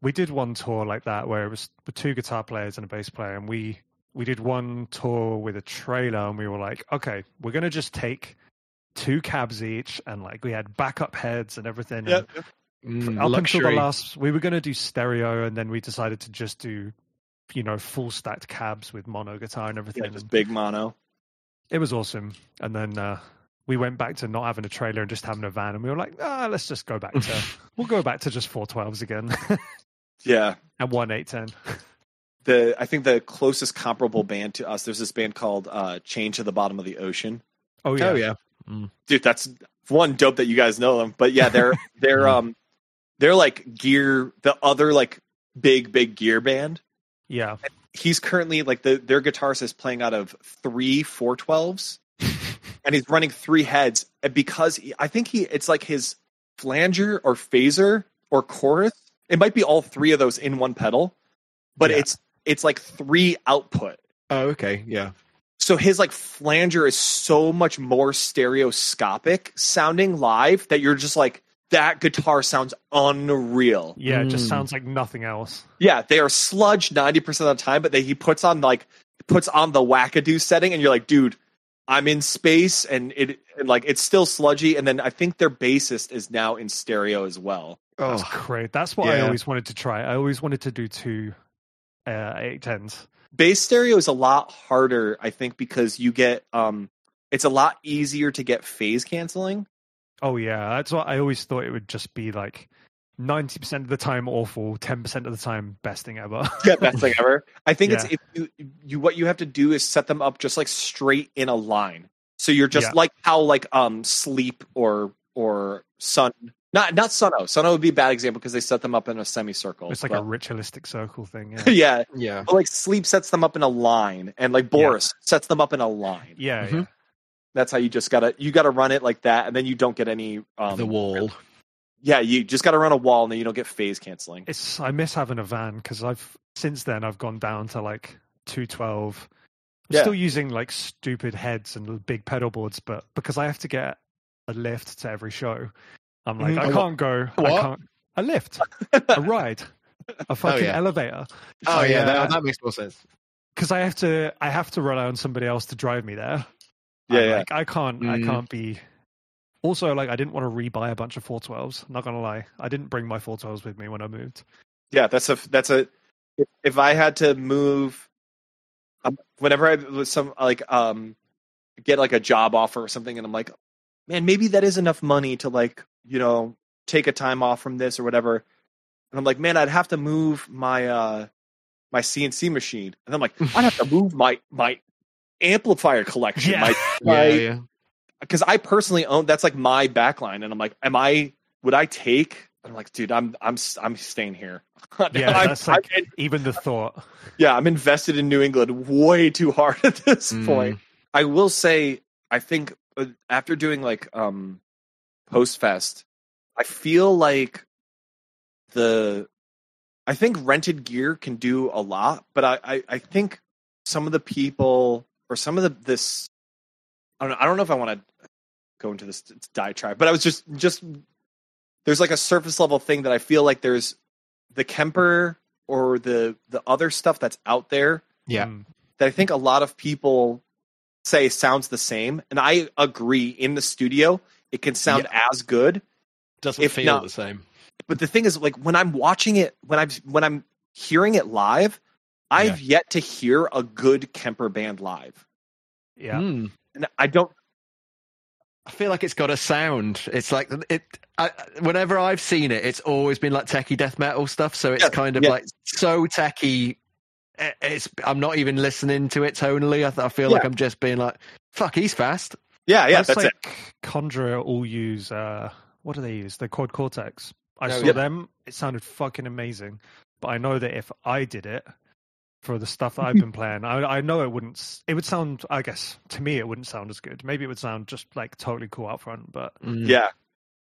we did one tour like that where it was two guitar players and a bass player and we we did one tour with a trailer and we were like okay we're gonna just take two cabs each and like we had backup heads and everything Yeah. and Mm, up luxury. until the last we were gonna do stereo and then we decided to just do you know full stacked cabs with mono guitar and everything Yeah, just big mono. it was awesome and then uh we went back to not having a trailer and just having a van and we were like ah let's just go back to we'll go back to just 412s again Yeah. and one 810 the I think the closest comparable band to us. There's this band called uh, Chained to the Bottom of the Ocean. oh yeah Oh yeah. Dude, that's one dope that you guys know them. But yeah, they're they're um they're like gear the other like big big gear band. Yeah He's currently like the their guitarist is playing out of three four twelves, and he's running three heads. And because he, I think he it's like his flanger or phaser or chorus. It might be all three of those in one pedal, but Yeah. it's it's like three output. Oh okay. Yeah. So his like flanger is so much more stereoscopic sounding live that you're just like that guitar sounds unreal. Yeah, it just Mm. sounds like nothing else. Yeah, they are sludge 90% of the time, but they, he puts on like puts on the wackadoo setting and you're like, dude, I'm in space and it and like it's still sludgy. And then I think their bassist is now in stereo as well. That's Oh, great. That's what I always wanted to try. I always wanted to do two uh, eight tens. Bass stereo is a lot harder, I think, because you get um it's a lot easier to get phase canceling. Oh yeah, that's what I always thought it would just be like ninety percent of the time awful, ten percent of the time best thing ever. Yeah, best thing ever. I think it's if you you what you have to do is set them up just like straight in a line. So you're just Yeah. like how like um sleep or or sun not not Sunn O))). Suno would be a bad example because they set them up in a semicircle. it's like a ritualistic circle thing. Yeah, yeah. yeah. But like sleep sets them up in a line and like Boris sets them up in a line. yeah, Mhm. yeah. That's how you just gotta you gotta run it like that and then you don't get any um the wall. Yeah, you just gotta run a wall and then you don't get phase canceling. It's I miss having a van because I've since then I've gone down to like two twelve. I'm Yeah. still using like stupid heads and big pedal boards, but because I have to get a lift to every show, I'm like Mhm. I A what? can't go. I What? can't. A lift, a ride, a fucking yeah. elevator. Oh I, yeah, uh, that, that makes more sense. because I have to I have to rely on somebody else to drive me there. Yeah, yeah. Like, I can't I Mm. can't be. Also, like I didn't want to rebuy a bunch of 412s. Not gonna lie, I didn't bring my 412s with me when I moved. Yeah, that's a that's a. If, if I had to move, um, whenever I was some like um get like a job offer or something, and I'm like, man, maybe that is enough money to like you know take a time off from this or whatever. And I'm like, man, I'd have to move my uh my CNC machine, and I'm like, I'd have to move my my amplifier collection, Yeah. my Yeah, my yeah. because I personally own that's like my backline, and I'm like, am I? Would I take? I'm like, dude, I'm I'm I'm staying here. Yeah, I'm- that's like I'm- even the thought. yeah, I'm invested in New England way too hard at this Mm. point. I will say, I think uh, after doing like um post fest, I feel like the I think rented gear can do a lot, but I I, I think some of the people or some of the this I don't know, I don't know if I want to go into this diatribe, but I was just just there's like a surface level thing that I feel like there's the Kemper or the the other stuff that's out there Yeah. Mm. that I think a lot of people say sounds the same, and I agree. In the studio, it can sound as good, Doesn't If feel not- the same. but the thing is, like when I'm watching it, when I'm when I'm hearing it live, I've yet to hear a good Kemper band live, Yeah, Mm. and I don't. I feel like it's got a sound. It's like it. I, whenever I've seen it, it's always been like techie death metal stuff. So it's Yeah, kind of yeah. like so techie. It's. I'm not even listening to it tonally. I, th- I feel like I'm just being like, "Fuck, he's fast." Yeah, yeah, that's, that's like it. Conjurer all use. uh What do they use? The quad cortex. I Oh, saw yeah. them. It sounded fucking amazing. But I know that if I did it for the stuff that I've been playing, I, I know it wouldn't. It would sound. I guess to me, it wouldn't sound as good. Maybe it would sound just like totally cool out front. But Mm. Yeah,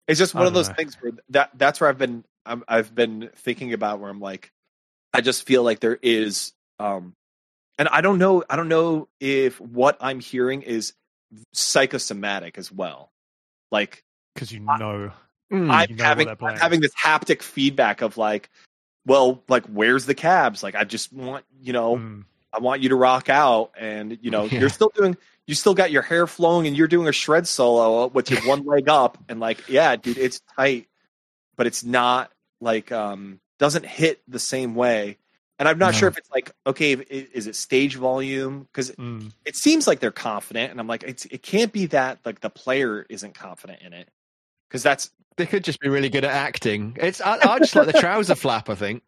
it's just one of those know. things where that that's where I've been I'm, I've been thinking about where I'm like, I just feel like there is, um, and I don't know I don't know if what I'm hearing is psychosomatic as well, like. because you I- know, Mm. I'm you know having I'm having this haptic feedback of like, well, like where's the cabs? Like I just want you know mm, I want you to rock out, and you know Yeah. you're still doing you still got your hair flowing, and you're doing a shred solo with your one leg up, and like yeah, dude, it's tight, but it's not like um doesn't hit the same way. And I'm not No. sure if it's like okay, is it stage volume? Because mm. it seems like they're confident, and I'm like, it's it can't be that like the player isn't confident in it, because that's They could just be really good at acting. It's. I, I just like the trouser flap. I think.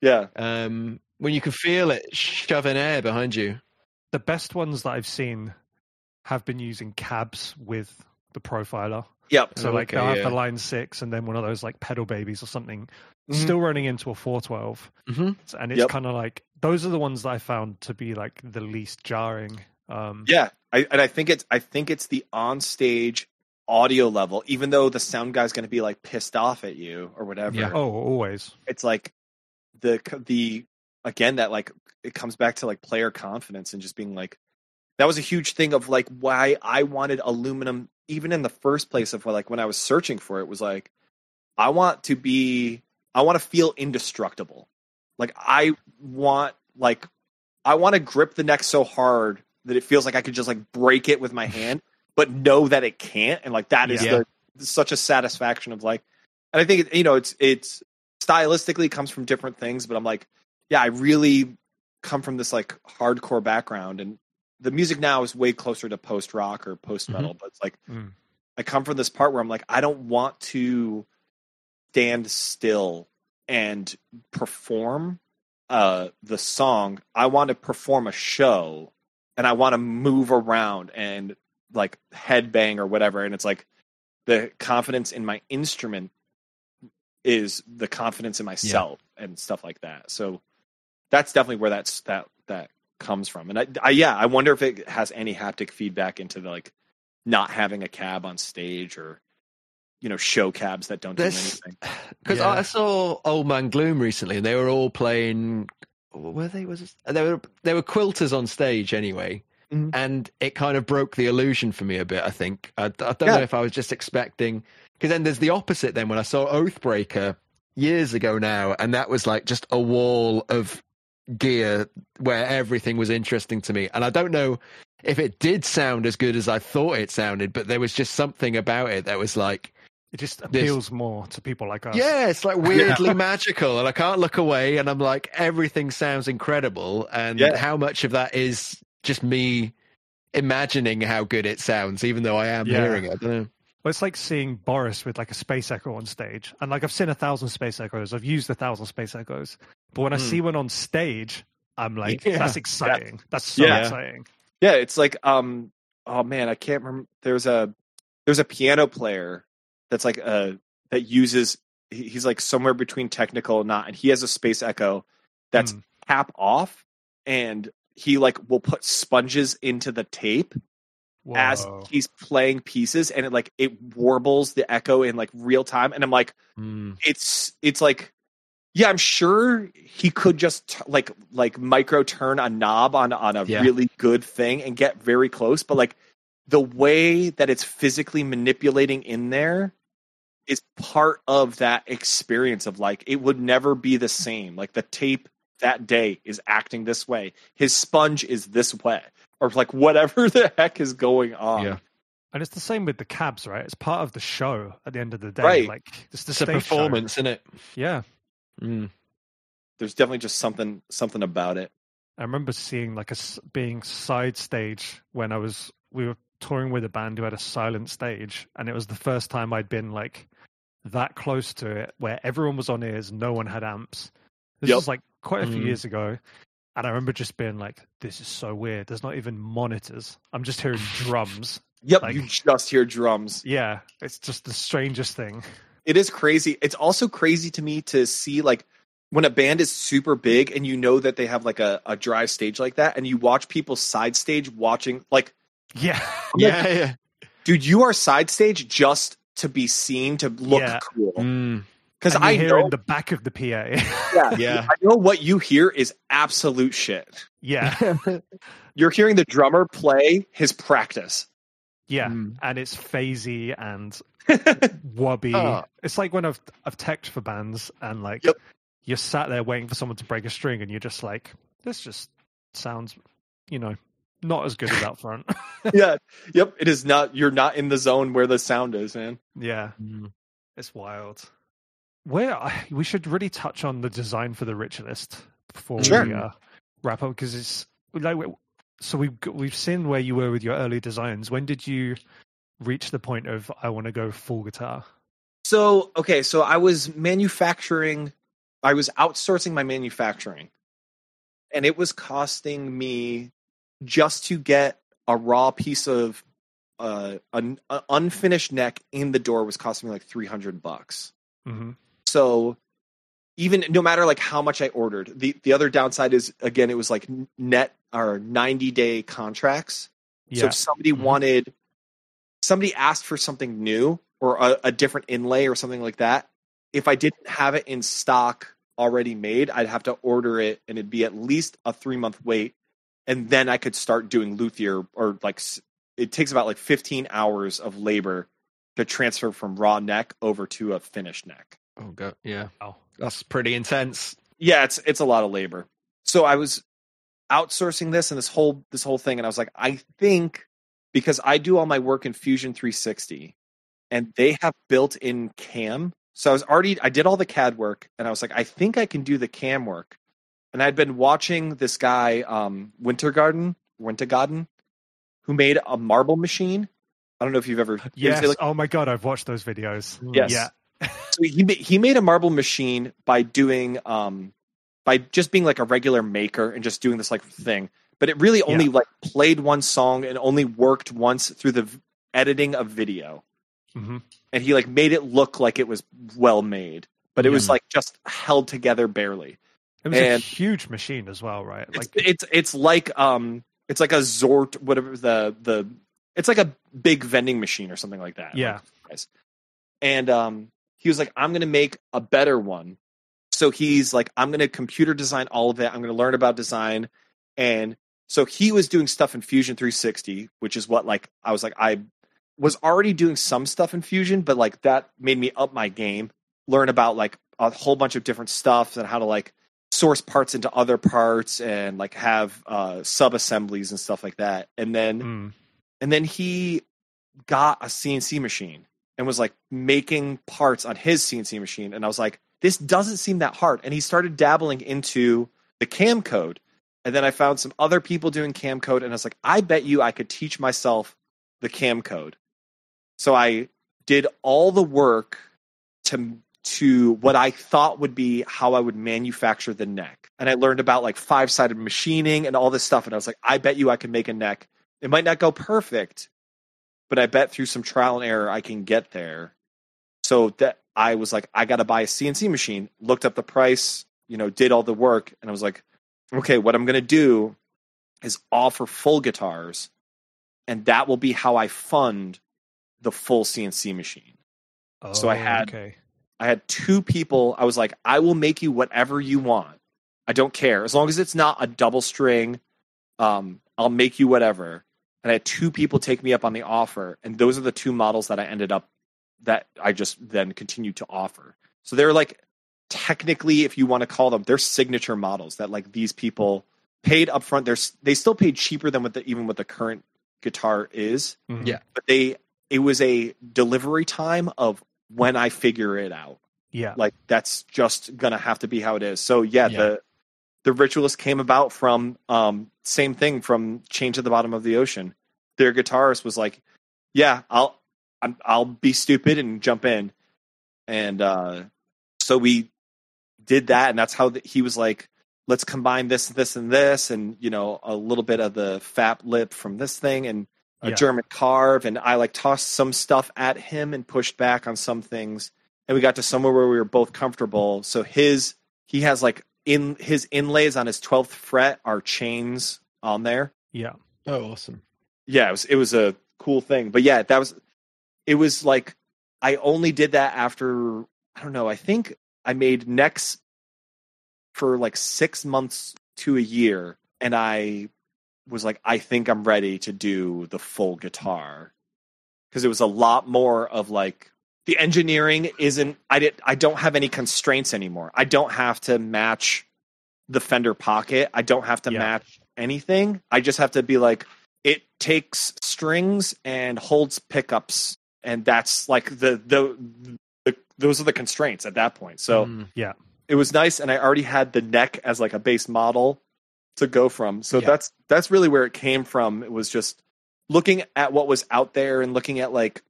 yeah. Um, when you can feel it shoving air behind you. the best ones that I've seen have been using cabs with the profiler. Yep. So like Okay, they'll have yeah. the line six and then one of those like pedal babies or something, Mhm. still running into a four twelve, Mm-hmm. and it's Yep. kind of like those are the ones that I found to be like the least jarring. Um, Yeah, I, and I think it's I think it's the on stage audio level. Even though the sound guy's going to be like pissed off at you or whatever, Yeah. Oh, always. it's like the the again that like it comes back to like player confidence and just being like that was a huge thing of like why I wanted aluminum even in the first place of like when I was searching for it was like I want to be I want to feel indestructible. Like I want like I want to grip the neck so hard that it feels like I could just like break it with my hand, but know that it can't, and like that is Yeah. the such a satisfaction of like, and I think you know it's it's stylistically comes from different things, but I'm like, yeah, I really come from this like hardcore background, and the music now is way closer to post rock or post metal, but it's like Mm. I come from this part where I'm like, I don't want to stand still and perform uh the song. I want to perform a show and I want to move around and like headbang or whatever. And it's like the confidence in my instrument is the confidence in myself and stuff like that. So that's definitely where that's that that comes from. And I, I yeah, I wonder if it has any haptic feedback into the like not having a cab on stage or you know show cabs that don't This- do anything. Because Yeah. I saw Old Man Gloom recently, and they were all playing. Were they? Was it, they were they were quilters on stage anyway, Mhm. and it kind of broke the illusion for me a bit. I think I, I don't Yeah. know if I was just expecting because then there's the opposite. Then when I saw Oathbreaker years ago now, and that was like just a wall of gear where everything was interesting to me, and I don't know if it did sound as good as I thought it sounded, but there was just something about it that was like. It just This- appeals more to people like us. Yeah, it's like weirdly magical, and I can't look away. And I'm like, everything sounds incredible, and Yeah. how much of that is just me imagining how good it sounds, even though I am Yeah. hearing it. I don't know. Well, it's like seeing Boris with like a space echo on stage. And like I've seen a thousand space echoes, I've used a thousand space echoes. But when I Hmm. see one on stage, I'm like, Yeah. that's exciting. That's so Yeah. exciting. Yeah, it's like um oh man, I can't remember there's a there's a piano player that's like uh that uses he's like somewhere between technical and not and he has a space echo that's Hmm. tap off and he like will put sponges into the tape as he's playing pieces and it like it warbles the echo in like real time and I'm like Mm. it's it's like yeah i'm sure he could just t- like like micro turn a knob on on a Yeah. really good thing and get very close but like the way that it's physically manipulating in there is part of that experience of like it would never be the same like the tape that day is acting this way his sponge is this way or like whatever the heck is going on Yeah. And it's the same with the cabs, right? It's part of the show at the end of the day. Right. Like it's the It's a show. performance, isn't it? Yeah. Mm. there's definitely just something something about it I remember seeing like a s- being side stage when I was we were touring with a band who had a silent stage, and it was the first time I'd been like that close to it, where everyone was on ears, no one had amps. This Yep. was like quite a few Mm. years ago, and I remember just being like, "This is so weird. There's not even monitors. I'm just hearing drums." yep Like- you just hear drums Yeah, it's just the strangest thing. it is crazy. It's also crazy to me to see like when a band is super big and you know that they have like a, a dry stage like that, and you watch people side stage watching like, Yeah, Yeah, yeah. dude, you are side stage just to be seen to look Yeah. cool. Mm. Because I hear know, in the back of the PA. yeah, Yeah. I know what you hear is absolute shit. yeah, You're hearing the drummer play his practice. yeah, Mm. and it's phasey and wobby. Oh. It's like when I've I've teched for bands and like Yep. you're sat there waiting for someone to break a string and you're just like, this just sounds, you know, not as good as out front. yeah, yep. It is not. You're not in the zone where the sound is, man. yeah, Mm. it's wild. Where we should really touch on the design for the ritualist before Sure. we uh, wrap up because it's like so we've we've seen where you were with your early designs. When did you reach the point of I want to go full guitar? So okay, so I was manufacturing, I was outsourcing my manufacturing, and it was costing me just to get a raw piece of uh, an a unfinished neck in the door was costing me like three hundred bucks. hmm So even no matter like how much I ordered, the the other downside is again it was like net or ninety day contracts. So if somebody Mhm. wanted, somebody asked for something new or a, a different inlay or something like that, if I didn't have it in stock already made, I'd have to order it and it'd be at least a three month wait. And then I could start doing luthier or like it takes about like 15 hours of labor to transfer from raw neck over to a finished neck. Oh god, yeah. Wow. That's pretty intense. Yeah, it's it's a lot of labor. So I was outsourcing this and this whole this whole thing and I was like I think because I do all my work in Fusion 360 and they have built in cam so I was already I did all the CAD work and I was like I think I can do the cam work and I'd been watching this guy um Wintergatan Wintergatan who made a marble machine I don't know if you've ever Yes. like- oh my god, I've watched those videos. Yes. Yeah. So he he made a marble machine by doing um by just being like a regular maker and just doing this like thing. But it really only like played one song and only worked once through the v- editing of video. Hmm and he like made it look like it was well made but it was like just held together barely. It was a huge machine as well, right? it's, Like it's it's like um it's like a zort whatever the the it's like a big vending machine or something like that Yeah. Like, and um he was like i'm gonna make a better one. So he's like i'm gonna computer design all of it. I'm gonna learn about design. And so he was doing stuff in fusion 360 which is what like i was like i was already doing some stuff in fusion but like that made me up my game learn about like a whole bunch of different stuff and how to like source parts into other parts and like have uh sub assemblies and stuff like that. And then mm, and then he got a CNC machine and was like making parts on his CNC machine. And I was like, this doesn't seem that hard. And he started dabbling into the cam code. And then I found some other people doing cam code. And I was like, I bet you I could teach myself the cam code. So I did all the work to to what I thought would be how I would manufacture the neck. And I learned about like five sided machining and all this stuff. And I was like, I bet you I can make a neck it might not go perfect, but I bet through some trial and error I can get there. So that I was like, I got to buy a CNC machine. Looked up the price, you know, did all the work, and I was like, okay, what I'm going to do is offer full guitars, and that will be how I fund the full CNC machine. So I oh, had- okay. I had two people. I was like, I will make you whatever you want. I don't care as long as it's not a double string. Um, I'll make you whatever. And I had two people take me up on the offer, and those are the two models that I ended up that I just then continued to offer. So they're like technically, if you want to call them, they're signature models that like these people paid upfront. They're they still paid cheaper than what the even what the current guitar is, Mhm. Yeah. but they it was a delivery time of when I figure it out Yeah. like that's just gonna have to be how it is so yeah, Yeah. the the ritualist came about from um same thing from Chained to the Bottom of the Ocean their guitarist was like yeah i'll I'm, i'll be stupid and jump in and uh so we did that and that's how the, he was like let's combine this this and this and you know a little bit of the fap lip from this thing and a Yeah. german carve and i like tossed some stuff at him and pushed back on some things and we got to somewhere where we were both comfortable. So his he has like in his inlays on his twelfth fret are chains on there. Yeah. Oh, awesome. Yeah, it was it was a cool thing. But yeah, that was it was like I only did that after I don't know, I think I made necks for like six months to a year and I was like, I think I'm ready to do the full guitar. Because it was a lot more of like the engineering isn't I did I don't have any constraints anymore. I don't have to match the Fender pocket. I don't have to Yeah. match anything. I just have to be like it takes strings and holds pickups and that's like the the, the those are the constraints at that point. So Mm. it was nice and I already had the neck as like a base model to go from. So Yeah. that's that's really where it came from. It was just looking at what was out there and looking at like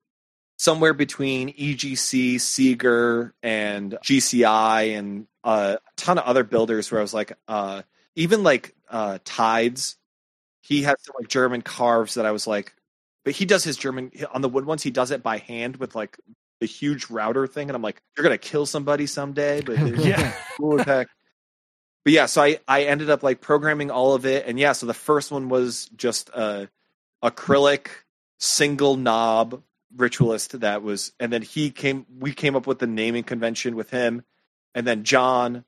somewhere between EGC, Seeger, and GCI and uh, a ton of other builders where I was like, uh, even like uh, Tides, he has some like German carves that I was like, but he does his German on the wood ones. He does it by hand with like the huge router thing, and I'm like, you're gonna kill somebody someday, but Yeah. cool. But yeah, so I I ended up like programming all of it, and yeah, so the first one was just a acrylic single knob ritualist that was, and then he came. We came up with the naming convention with him, and then John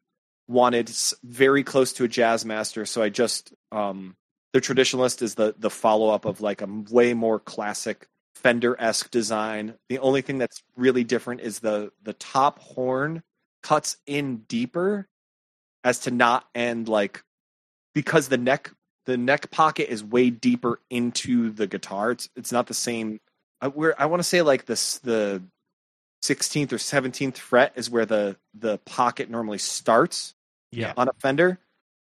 wanted very close to a Jazzmaster, so I just um the traditionalist is the the follow up of like a way more classic Fender esque design. The only thing that's really different is the the top horn cuts in deeper as to not end like because the neck the neck pocket is way deeper into the guitar. It's it's not the same. I, where I want to say like this the 16th or 17th fret is where the the pocket normally starts Yeah. on a Fender,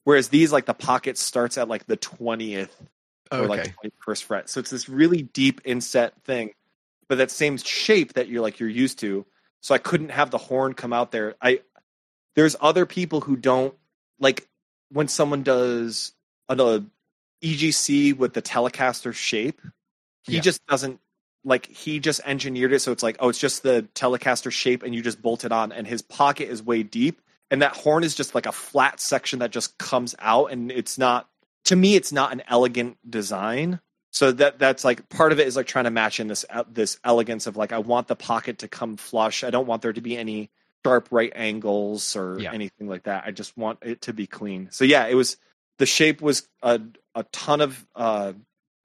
whereas these like the pocket starts at like the 20th or Okay. like 21st fret. So it's this really deep inset thing, but that same shape that you're like you're used to. So I couldn't have the horn come out there. I there's other people who don't like when someone does an uh, EGC with the Telecaster shape. He Yeah. just doesn't like he just engineered it so it's like oh it's just the Telecaster shape and you just bolt it on and his pocket is way deep. And that horn is just like a flat section that just comes out and it's not to me it's not an elegant design. So that that's like part of it is like trying to match in this uh, this elegance of like I want the pocket to come flush. I don't want there to be any sharp right angles or Yeah. anything like that. I just want it to be clean. So yeah it was the shape was a a ton of uh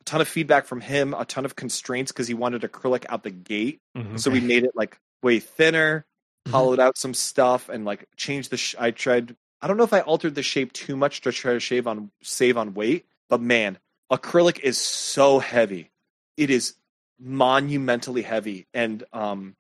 ton of feedback from him a ton of constraints because he wanted acrylic out the gate Mhm. so we made it like way thinner, Mhm. hollowed out some stuff, and like changed the. Sh- I tried. I don't know if I altered the shape too much to try to shave on save on weight, but man, acrylic is so heavy. It is monumentally heavy, and um,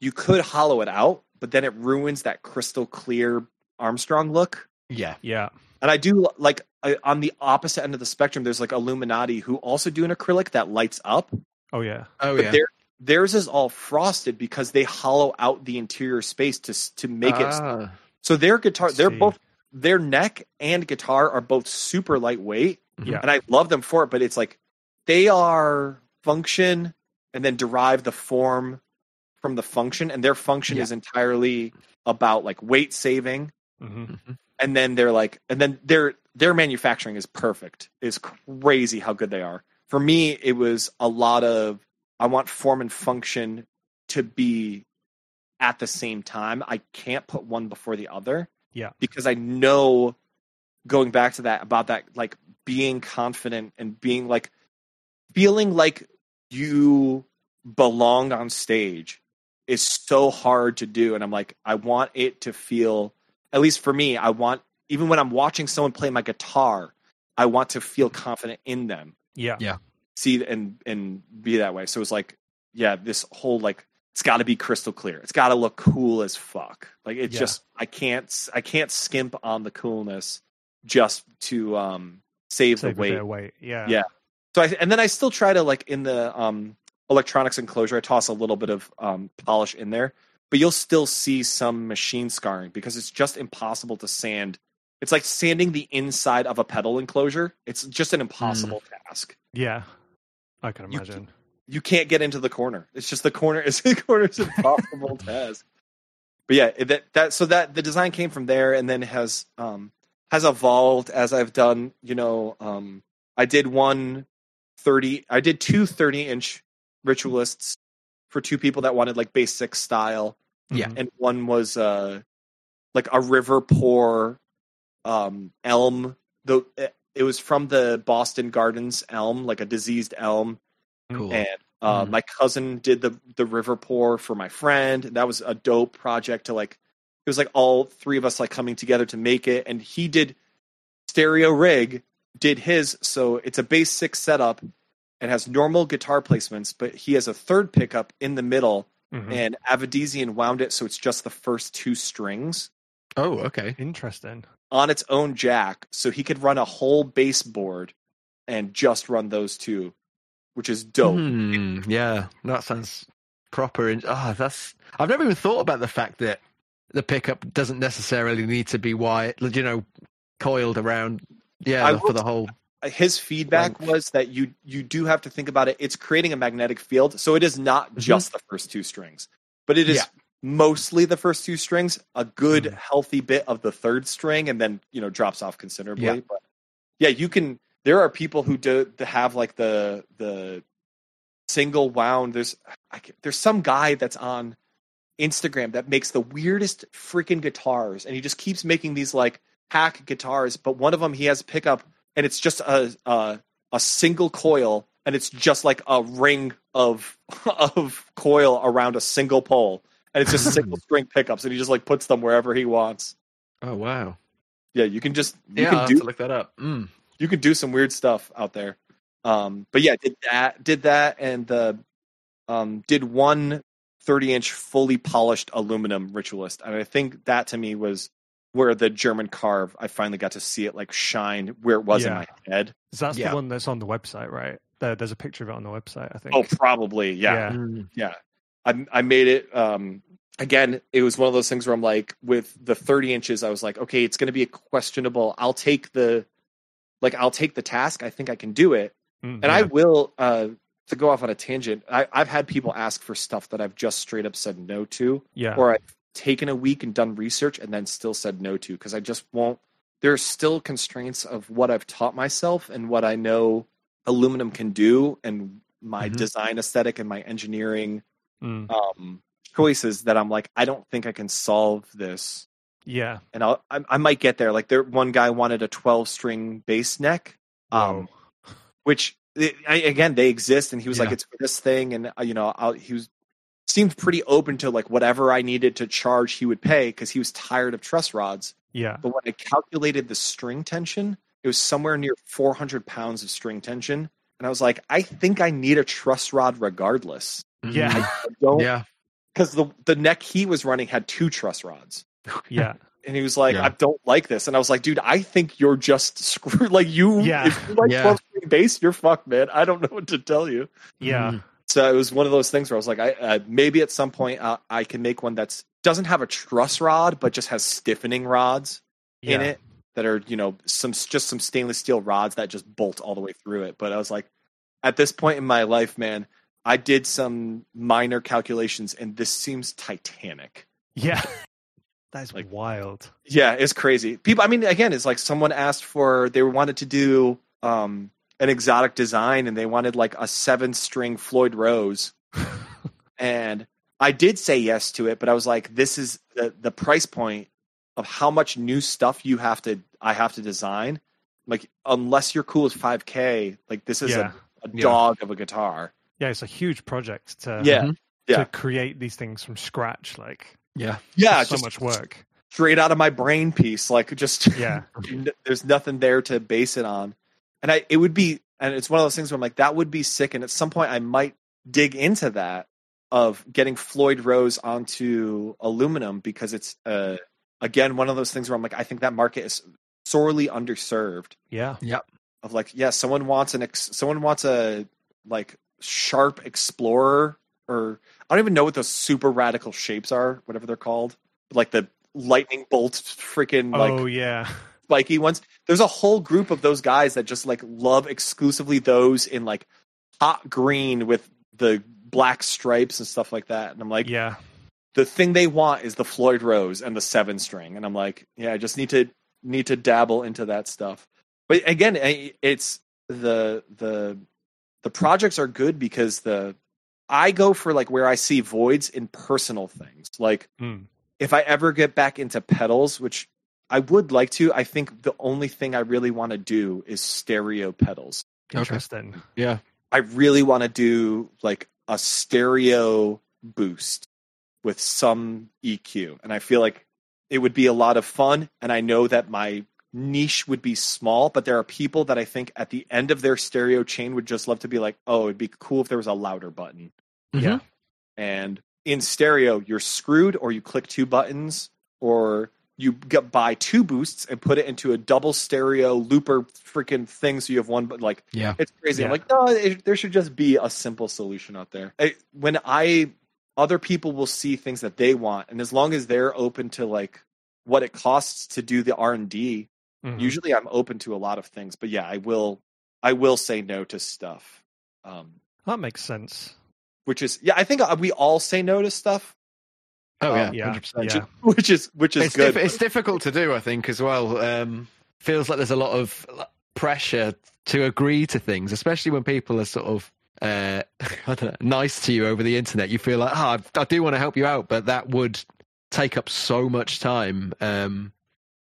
you could hollow it out, but then it ruins that crystal clear Armstrong look. Yeah. Yeah. And I do like I, on the opposite end of the spectrum. There's like Illuminati who also do an acrylic that lights up, Oh yeah. Oh but yeah. their theirs is all frosted because they hollow out the interior space to to make it. Ah. So their guitar, they're See. both their neck and guitar are both super lightweight, Yeah. and I love them for it. But it's like they are function and then derive the form from the function, and their function Yeah. is entirely about like weight saving. hmm Mhm. And then they're like, and then their their manufacturing is perfect. Is crazy how good they are. For me, it was a lot of I want form and function to be at the same time. I can't put one before the other. Yeah. Because I know going back to that about that like being confident and being like feeling like you belong on stage is so hard to do and I'm like I want it to feel at least for me I want even when I'm watching someone play my guitar I want to feel confident in them Yeah. Yeah. see and and be that way. So it's like, yeah, this whole like it's got to be crystal clear. It's got to look cool as fuck. Like it's Yeah. just I can't I can't skimp on the coolness just to um save, Save the weight. weight. Yeah. Yeah. So I and then I still try to like in the um electronics enclosure I toss a little bit of um polish in there, but you'll still see some machine scarring because it's just impossible to sand. It's like sanding the inside of a pedal enclosure. It's just an impossible task Yeah. I can imagine. you can't get into the corner. It's just the corner. It's the corner is impossible task. But yeah, that that so that the design came from there, and then has um has evolved as I've done. You know, um I did one 30 I did two 30 inch ritualists for two people that wanted like basic style, Yeah. Mhm. and one was uh like a river pour um elm. The it was from the Boston Gardens elm, like a diseased elm Cool. and uh, Mm. my cousin did the the river pour for my friend. That was a dope project to like. It was like all three of us like coming together to make it, and he did stereo rig, did his. So it's a bass six setup. It has normal guitar placements, but he has a third pickup in the middle, Mhm. and Avedisian wound it so it's just the first two strings Oh, okay. Interesting. on its own jack, so he could run a whole baseboard and just run those two, which is dope. Hmm, yeah, that sounds proper. In- ah, that's. I've never even thought about the fact that the pickup doesn't necessarily need to be wide. You know, coiled around. Yeah, I the- will for the whole. His feedback Length. was that you you do have to think about it it's creating a magnetic field so it is not Mhm. just the first two strings but it is Yeah. mostly the first two strings a good Mhm. healthy bit of the third string and then you know drops off considerably Yeah. but yeah you can there are people who do have like the the single wound there's there's some guy that's on Instagram that makes the weirdest freaking guitars and he just keeps making these like hack guitars but one of them he has pickup and it's just a a, a single coil and it's just like a ring of of coil around a single pole and it's just single string pickups and he just like puts them wherever he wants Oh wow. yeah you can just you yeah, can have do to look that up. Mm. you could do some weird stuff out there. Um, but yeah, did that, did that, and the um, did one 30 inch fully polished aluminum ritualist, and I think that to me was where the German carve. I finally got to see it like shine where it was in my head. So That's Yeah. the one that's on the website, right? There, there's a picture of it on the website, I think. Oh, probably, yeah. Yeah. I I made it. Um, again, it was one of those things where I'm like, with the 30 inches, I was like, okay, it's going to be a questionable. I'll take the, like, I'll take the task. I think I can do it, Mm, and I will. Uh, to go off on a tangent, I, I've had people ask for stuff that I've just straight up said no to, yeah. or I've taken a week and done research and then still said no to because I just won't. There's still constraints of what I've taught myself and what I know aluminum can do, and my Mhm. design aesthetic and my engineering Mm, um, choices that I'm like, I don't think I can solve this, yeah. and I'll, I, I might get there. Like there, one guy wanted a 12 string bass neck, um, which I, again they exist, and he was like, it's for this thing, and uh, you know, I'll, he was seemed pretty open to like whatever I needed to charge, he would pay because he was tired of truss rods. Yeah. But when I calculated the string tension, it was somewhere near 400 pounds of string tension. And I was like, I think I need a truss rod regardless. Yeah. I don't, Yeah. because the the neck he was running had two truss rods. Yeah. And he was like, Yeah. I don't like this. And I was like, dude, I think you're just screwed. Like you, Yeah. if you like Yeah. 12 string bass, you're fucked, man. I don't know what to tell you. Yeah. Mm. So it was one of those things where I was like, I uh, maybe at some point uh, I can make one that's doesn't have a truss rod, but just has stiffening rods in it that are you know some just some stainless steel rods that just bolt all the way through it. But I was like, at this point in my life, man, I did some minor calculations, and this seems titanic. Yeah. That's Like- wild. Yeah, it's crazy. People, I mean, again, it's like someone asked for they wanted to do um an exotic design, and they wanted like a seven string Floyd Rose, and I did say yes to it, but I was like, this is the the price point of how much new stuff you have to I have to design. Like, unless you're cool with 5K, like this is Yeah. a, a Yeah. dog of a guitar. Yeah, it's a huge project to Yeah, Mhm. yeah. to create these things from scratch. Like Yeah. yeah, so just much work. straight out of my brain piece. Like, just Yeah. there's nothing there to base it on. And I, it would be, and it's one of those things where I'm like, that would be sick. And at some point, I might dig into that of getting Floyd Rose onto aluminum because it's, uh, again, one of those things where I'm like, I think that market is sorely underserved. Yeah. Yep. Of like, yeah, someone wants an, ex- someone wants a like sharp explorer, or I don't even know what those super radical shapes are, whatever they're called, like the lightning bolt freaking like oh yeah. spiky ones. There's a whole group of those guys that just like love exclusively those in like hot green with the black stripes and stuff like that. And I'm like, Yeah. the thing they want is the Floyd Rose and the seven string. And I'm like, yeah, I just need to need to dabble into that stuff. But again, it's the the the projects are good because the I go for like where I see voids in personal things. Like Mm. if I ever get back into pedals, which I would like to, I think the only thing I really want to do is stereo pedals. Okay. Interesting. Yeah. I really want to do like a stereo boost with some EQ. And I feel like it would be a lot of fun. And I know that my niche would be small, but there are people that I think at the end of their stereo chain would just love to be like, oh, it'd be cool if there was a louder button. Mm-hmm. Yeah. And in stereo, you're screwed, or you click two buttons, or you get buy two boosts and put it into a double stereo looper freaking thing. So you have one, but like Yeah. it's crazy. I'm like, no, it, there should just be a simple solution out there. I, when I, other people will see things that they want, and as long as they're open to like what it costs to do the R and D, Mhm. usually I'm open to a lot of things. But yeah, I will, I will say no to stuff. Um, That makes sense. which is yeah, I think uh, we all say no to stuff, Oh yeah. Yeah. 100%. Yeah. which is which is It's, good. diff- it's difficult to do, I think, as well. Um, feels like there's a lot of pressure to agree to things, especially when people are sort of uh, I don't know, nice to you over the internet. You feel like, oh, I, I do want to help you out, but that would take up so much time. Um,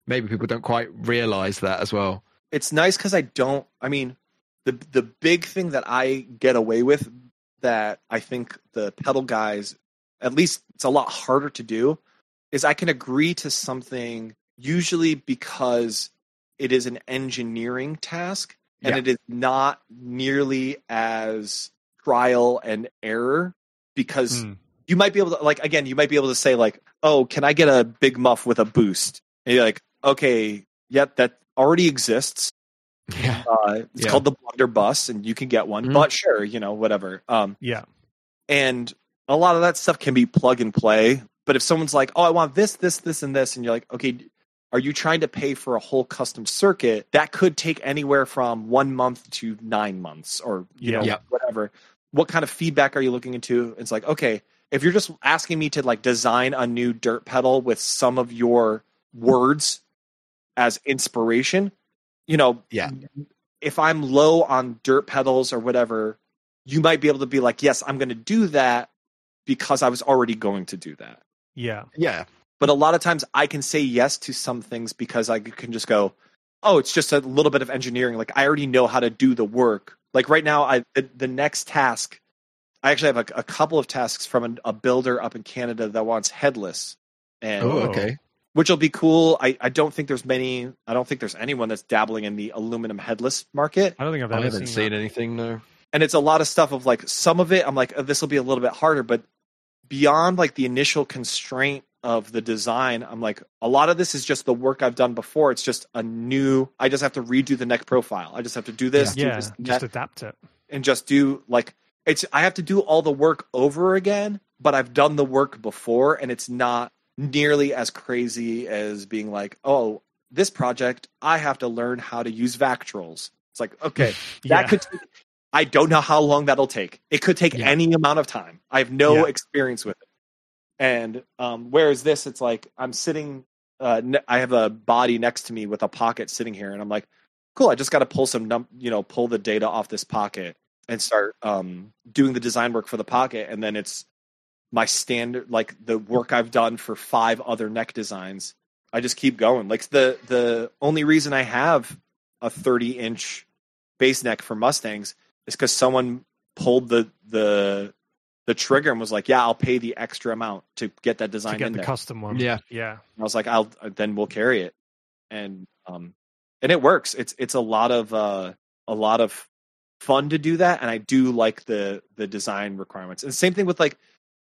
maybe people don't quite realize that as well. it's nice because I don't. I mean, the the big thing that I get away with that I think the pedal guys, at least it's a lot harder to do, is I can agree to something usually because it is an engineering task and Yeah. it is not nearly as trial and error because Mm. you might be able to like again you might be able to say like oh can i get a big muff with a boost and you're like okay yep that already exists Yeah. uh, it's Yeah. called the blunderbuss and you can get one Mhm. but sure you know whatever um Yeah. and a lot of that stuff can be plug and play but if someone's like oh i want this this this and this and you're like okay are you trying to pay for a whole custom circuit that could take anywhere from one month to nine months or you Yeah. know Yeah. whatever what kind of feedback are you looking into it's like okay if you're just asking me to like design a new dirt pedal with some of your words as inspiration you know Yeah. if i'm low on dirt pedals or whatever you might be able to be like yes i'm going to do that because i was already going to do that Yeah. Yeah. but a lot of times I can say yes to some things because I can just go, oh, it's just a little bit of engineering. Like I already know how to do the work. Like right now, I the, the next task, I actually have a, a couple of tasks from an, a builder up in Canada that wants headless, and Oh, okay. which will be cool. I, I don't think there's many. I don't think there's anyone that's dabbling in the aluminum headless market I don't think I've I ever haven't seen, seen that. anything though. and it's a lot of stuff of like some of it i'm like oh, this will be a little bit harder but beyond like the initial constraint of the design i'm like a lot of this is just the work i've done before it's just a new i just have to redo the neck profile i just have to do this do Yeah. this, Just adapt it. and just do like it's i have to do all the work over again but i've done the work before and it's not nearly as crazy as being like oh this project i have to learn how to use vactrols it's like okay that yeah. could take, I don't know how long that'll take. It could take Yeah. any amount of time. I have no Yeah. experience with it. And um, whereas this, it's like I'm sitting. Uh, ne- I have a body next to me with a pocket sitting here, and I'm like, cool. I just got to pull some, num- you know, pull the data off this pocket and start um, doing the design work for the pocket, and then it's my standard, like the work I've done for five other neck designs. I just keep going. Like the the only reason I have a 30 inch bass neck for Mustangs is because someone pulled the the the trigger and was like, "Yeah, I'll pay the extra amount to get that to design get in the there." custom one. Yeah. Yeah. And I was like, "I'll then we'll carry it," and um, and it works. It's it's a lot of uh a lot of fun to do that, and I do like the the design requirements. And the same thing with like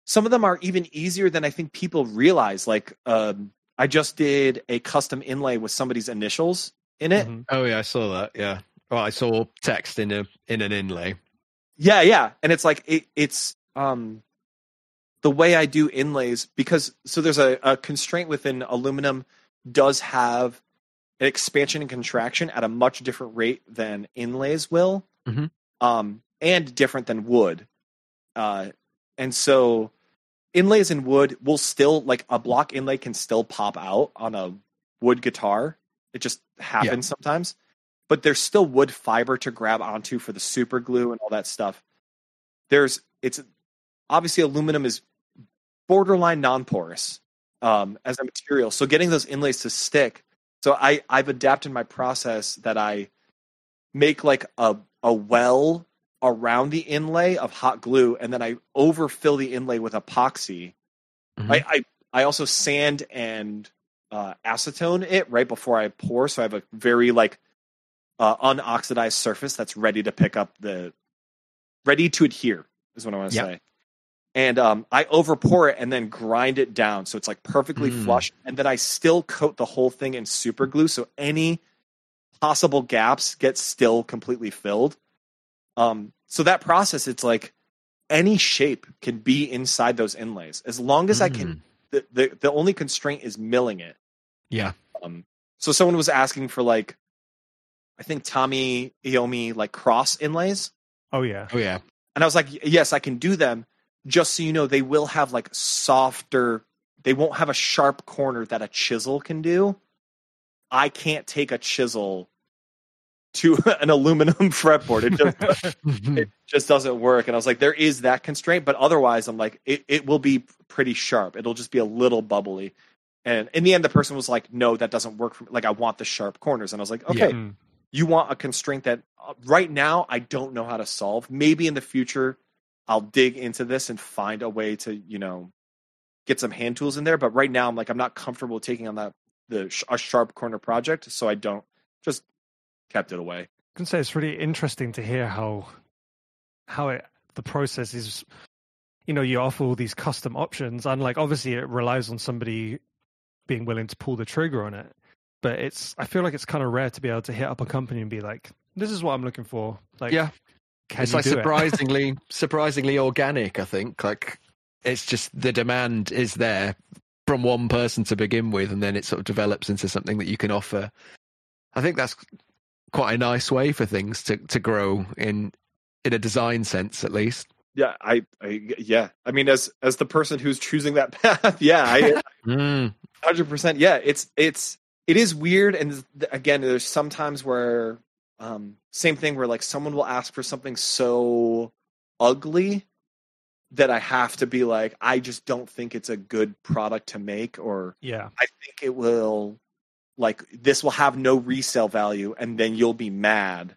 some of them are even easier than I think people realize. Like, um, I just did a custom inlay with somebody's initials in it. Mhm. Oh yeah, I saw that. Yeah. Well, I saw text in a in an inlay. Yeah, yeah, and it's like it, it's um the way I do inlays because so there's a, a constraint within aluminum does have an expansion and contraction at a much different rate than inlays will, Mhm. um, and different than wood, uh, and so inlays in wood will still like a block inlay can still pop out on a wood guitar. It just happens sometimes but there's still wood fiber to grab onto for the super glue and all that stuff. There's it's obviously aluminum is borderline non-porous um, as a material, so getting those inlays to stick. So I I've adapted my process that I make like a a well around the inlay of hot glue, and then I overfill the inlay with epoxy. Mhm. I, I I also sand and uh, acetone it right before I pour, so I have a very like uh, unoxidized surface that's ready to pick up the ready to adhere is what I want to Yeah. say. And um, I over pour it and then grind it down so it's like perfectly Mm. flush, and then I still coat the whole thing in super glue so any possible gaps get still completely filled. Um, so that process, it's like any shape can be inside those inlays as long as I can. The, the the only constraint is milling it. Yeah. Um, so someone was asking for like, I think Tony Iommi like cross inlays, Oh yeah. Oh yeah. and I was like, yes, I can do them. Just so you know, they will have like softer. They won't have a sharp corner that a chisel can do. I can't take a chisel to an aluminum fretboard. It just it just doesn't work. And I was like, there is that constraint, but otherwise, I'm like, it, it will be pretty sharp. It'll just be a little bubbly. And in the end, the person was like, no, that doesn't work for me. Like, I want the sharp corners. And I was like, okay, Mm. You want a constraint that uh, right now I don't know how to solve. Maybe in the future, I'll dig into this and find a way to, you know, get some hand tools in there. But right now, I'm like, I'm not comfortable taking on that the a sharp corner project, so I don't just kept it away. I can say it's really interesting to hear how how it the process is. You know, you offer all these custom options, and like obviously it relies on somebody being willing to pull the trigger on it. But it's I feel like it's kind of rare to be able to hit up a company and be like, "This is what I'm looking for." Like, Yeah. can it's you like do it? surprisingly, surprisingly organic. I think like it's just the demand is there from one person to begin with, and then it sort of develops into something that you can offer. I think that's quite a nice way for things to to grow in in a design sense, at least. Yeah, I, I yeah. I mean, as as the person who's choosing that path, yeah, I Mm. hundred percent. Yeah, it's it's it is weird, and again, there's sometimes where um same thing where like someone will ask for something so ugly that I have to be like, I just don't think it's a good product to make, or Yeah, I think it will like this will have no resale value, and then you'll be mad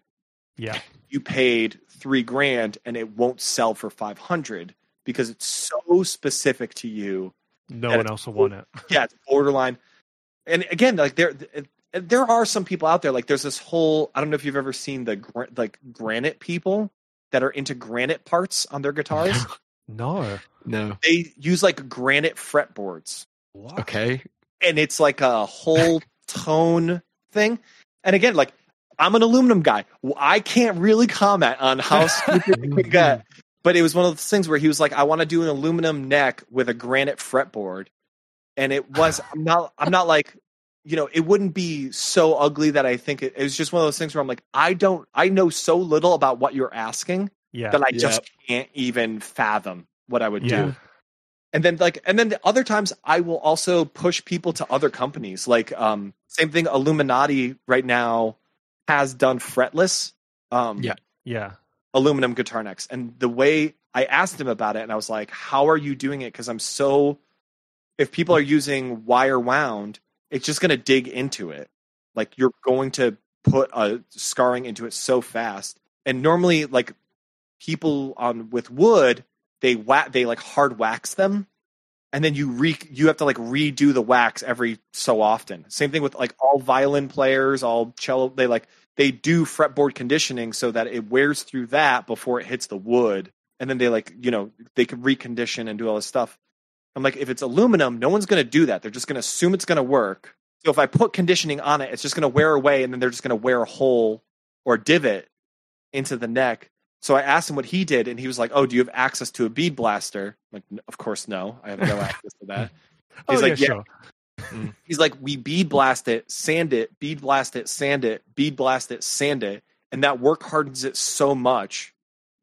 yeah, you paid three grand and it won't sell for 500 because it's so specific to you no one else will want it. yeah it's borderline and again like there there are some people out there like there's this whole i don't know if you've ever seen the like granite people that are into granite parts on their guitars No, No. they use like granite fretboards what? Okay. and it's like a whole tone thing. And again, like I'm an aluminum guy. I can't really comment on how stupid it could get. Mm-hmm. But it was one of those things where he was like, I want to do an aluminum neck with a granite fretboard. And it was I'm not I'm not like, you know, it wouldn't be so ugly that I think it, it was just one of those things where I'm like, I don't I know so little about what you're asking Yeah, that I just can't even fathom what I would yeah, do and then like and then the other times i will also push people to other companies like um same thing illuminati right now has done fretless um Yeah. yeah, aluminum guitar necks. And the way i asked him about it and i was like how are you doing it? Because i'm so if people are using wire wound it's just going to dig into it. Like you're going to put a scarring into it so fast. And normally like people on with wood they wa- they like hard wax them and then you re you have to like redo the wax every so often. Same thing with like all violin players all cello they like they do fretboard conditioning so that it wears through that before it hits the wood. And then they like you know they can recondition and do all this stuff i'm like if it's aluminum no one's going to do that. They're just going to assume it's going to work. So if i put conditioning on it it's just going to wear away and then they're just going to wear a hole or divot into the neck. So i asked him what he did and he was like oh do you have access to a bead blaster? I'm like of course no. I have no access to that. Oh He's yeah, like, yeah. sure. Mm. He's like, we bead blast it, sand it, bead blast it, sand it, bead blast it, sand it, and that work hardens it so much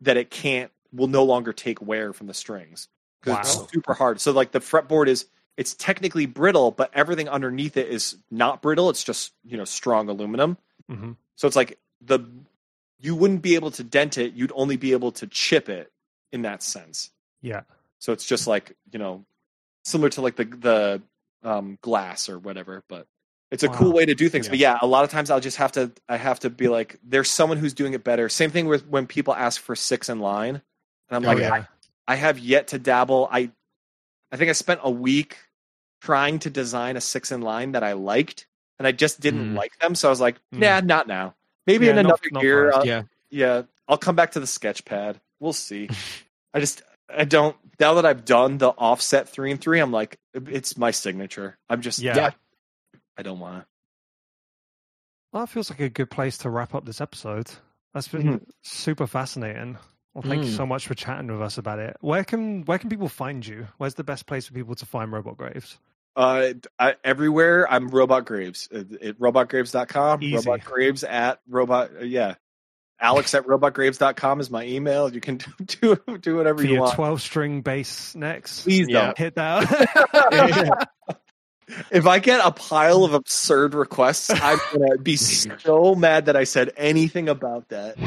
that it can't will no longer take wear from the strings Wow. it's super hard. So like the fretboard is it's technically brittle, but everything underneath it is not brittle. It's just you know strong aluminum. hmm So it's like the you wouldn't be able to dent it. You'd only be able to chip it in that sense. Yeah, So it's just like you know, similar to like the the um, glass or whatever. But it's a cool way to do things. Yeah. But yeah, a lot of times I'll just have to I have to be like, there's someone who's doing it better. Same thing with when people ask for six in line, and I'm oh like, yeah, I, have yet to dabble. I I think I spent a week trying to design a six in line that I liked, and I just didn't Mm. like them. So I was like, Mm. nah, not now. Maybe Yeah, in another not year. Yeah. yeah, I'll come back to the sketch pad. We'll see. I just I don't now that I've done the offset three and three, I'm like it's my signature. I'm just yeah. Yeah. I don't want to. Well, that feels like a good place to wrap up this episode. That's been Mm-hmm. super fascinating. Well, thank you Mm. so much for chatting with us about it. Where can where can people find you? Where's the best place for people to find Robot Graves? Uh, I, everywhere I'm Robot Graves at, at robotgraves.com. Easy. Robot Graves at robot. uh, yeah, Alex at robotgraves.com is my email. You can do do whatever For you your want. twelve string bass next. Please Yeah. don't. Hit that. If I get a pile of absurd requests, I'm gonna be so mad that I said anything about that.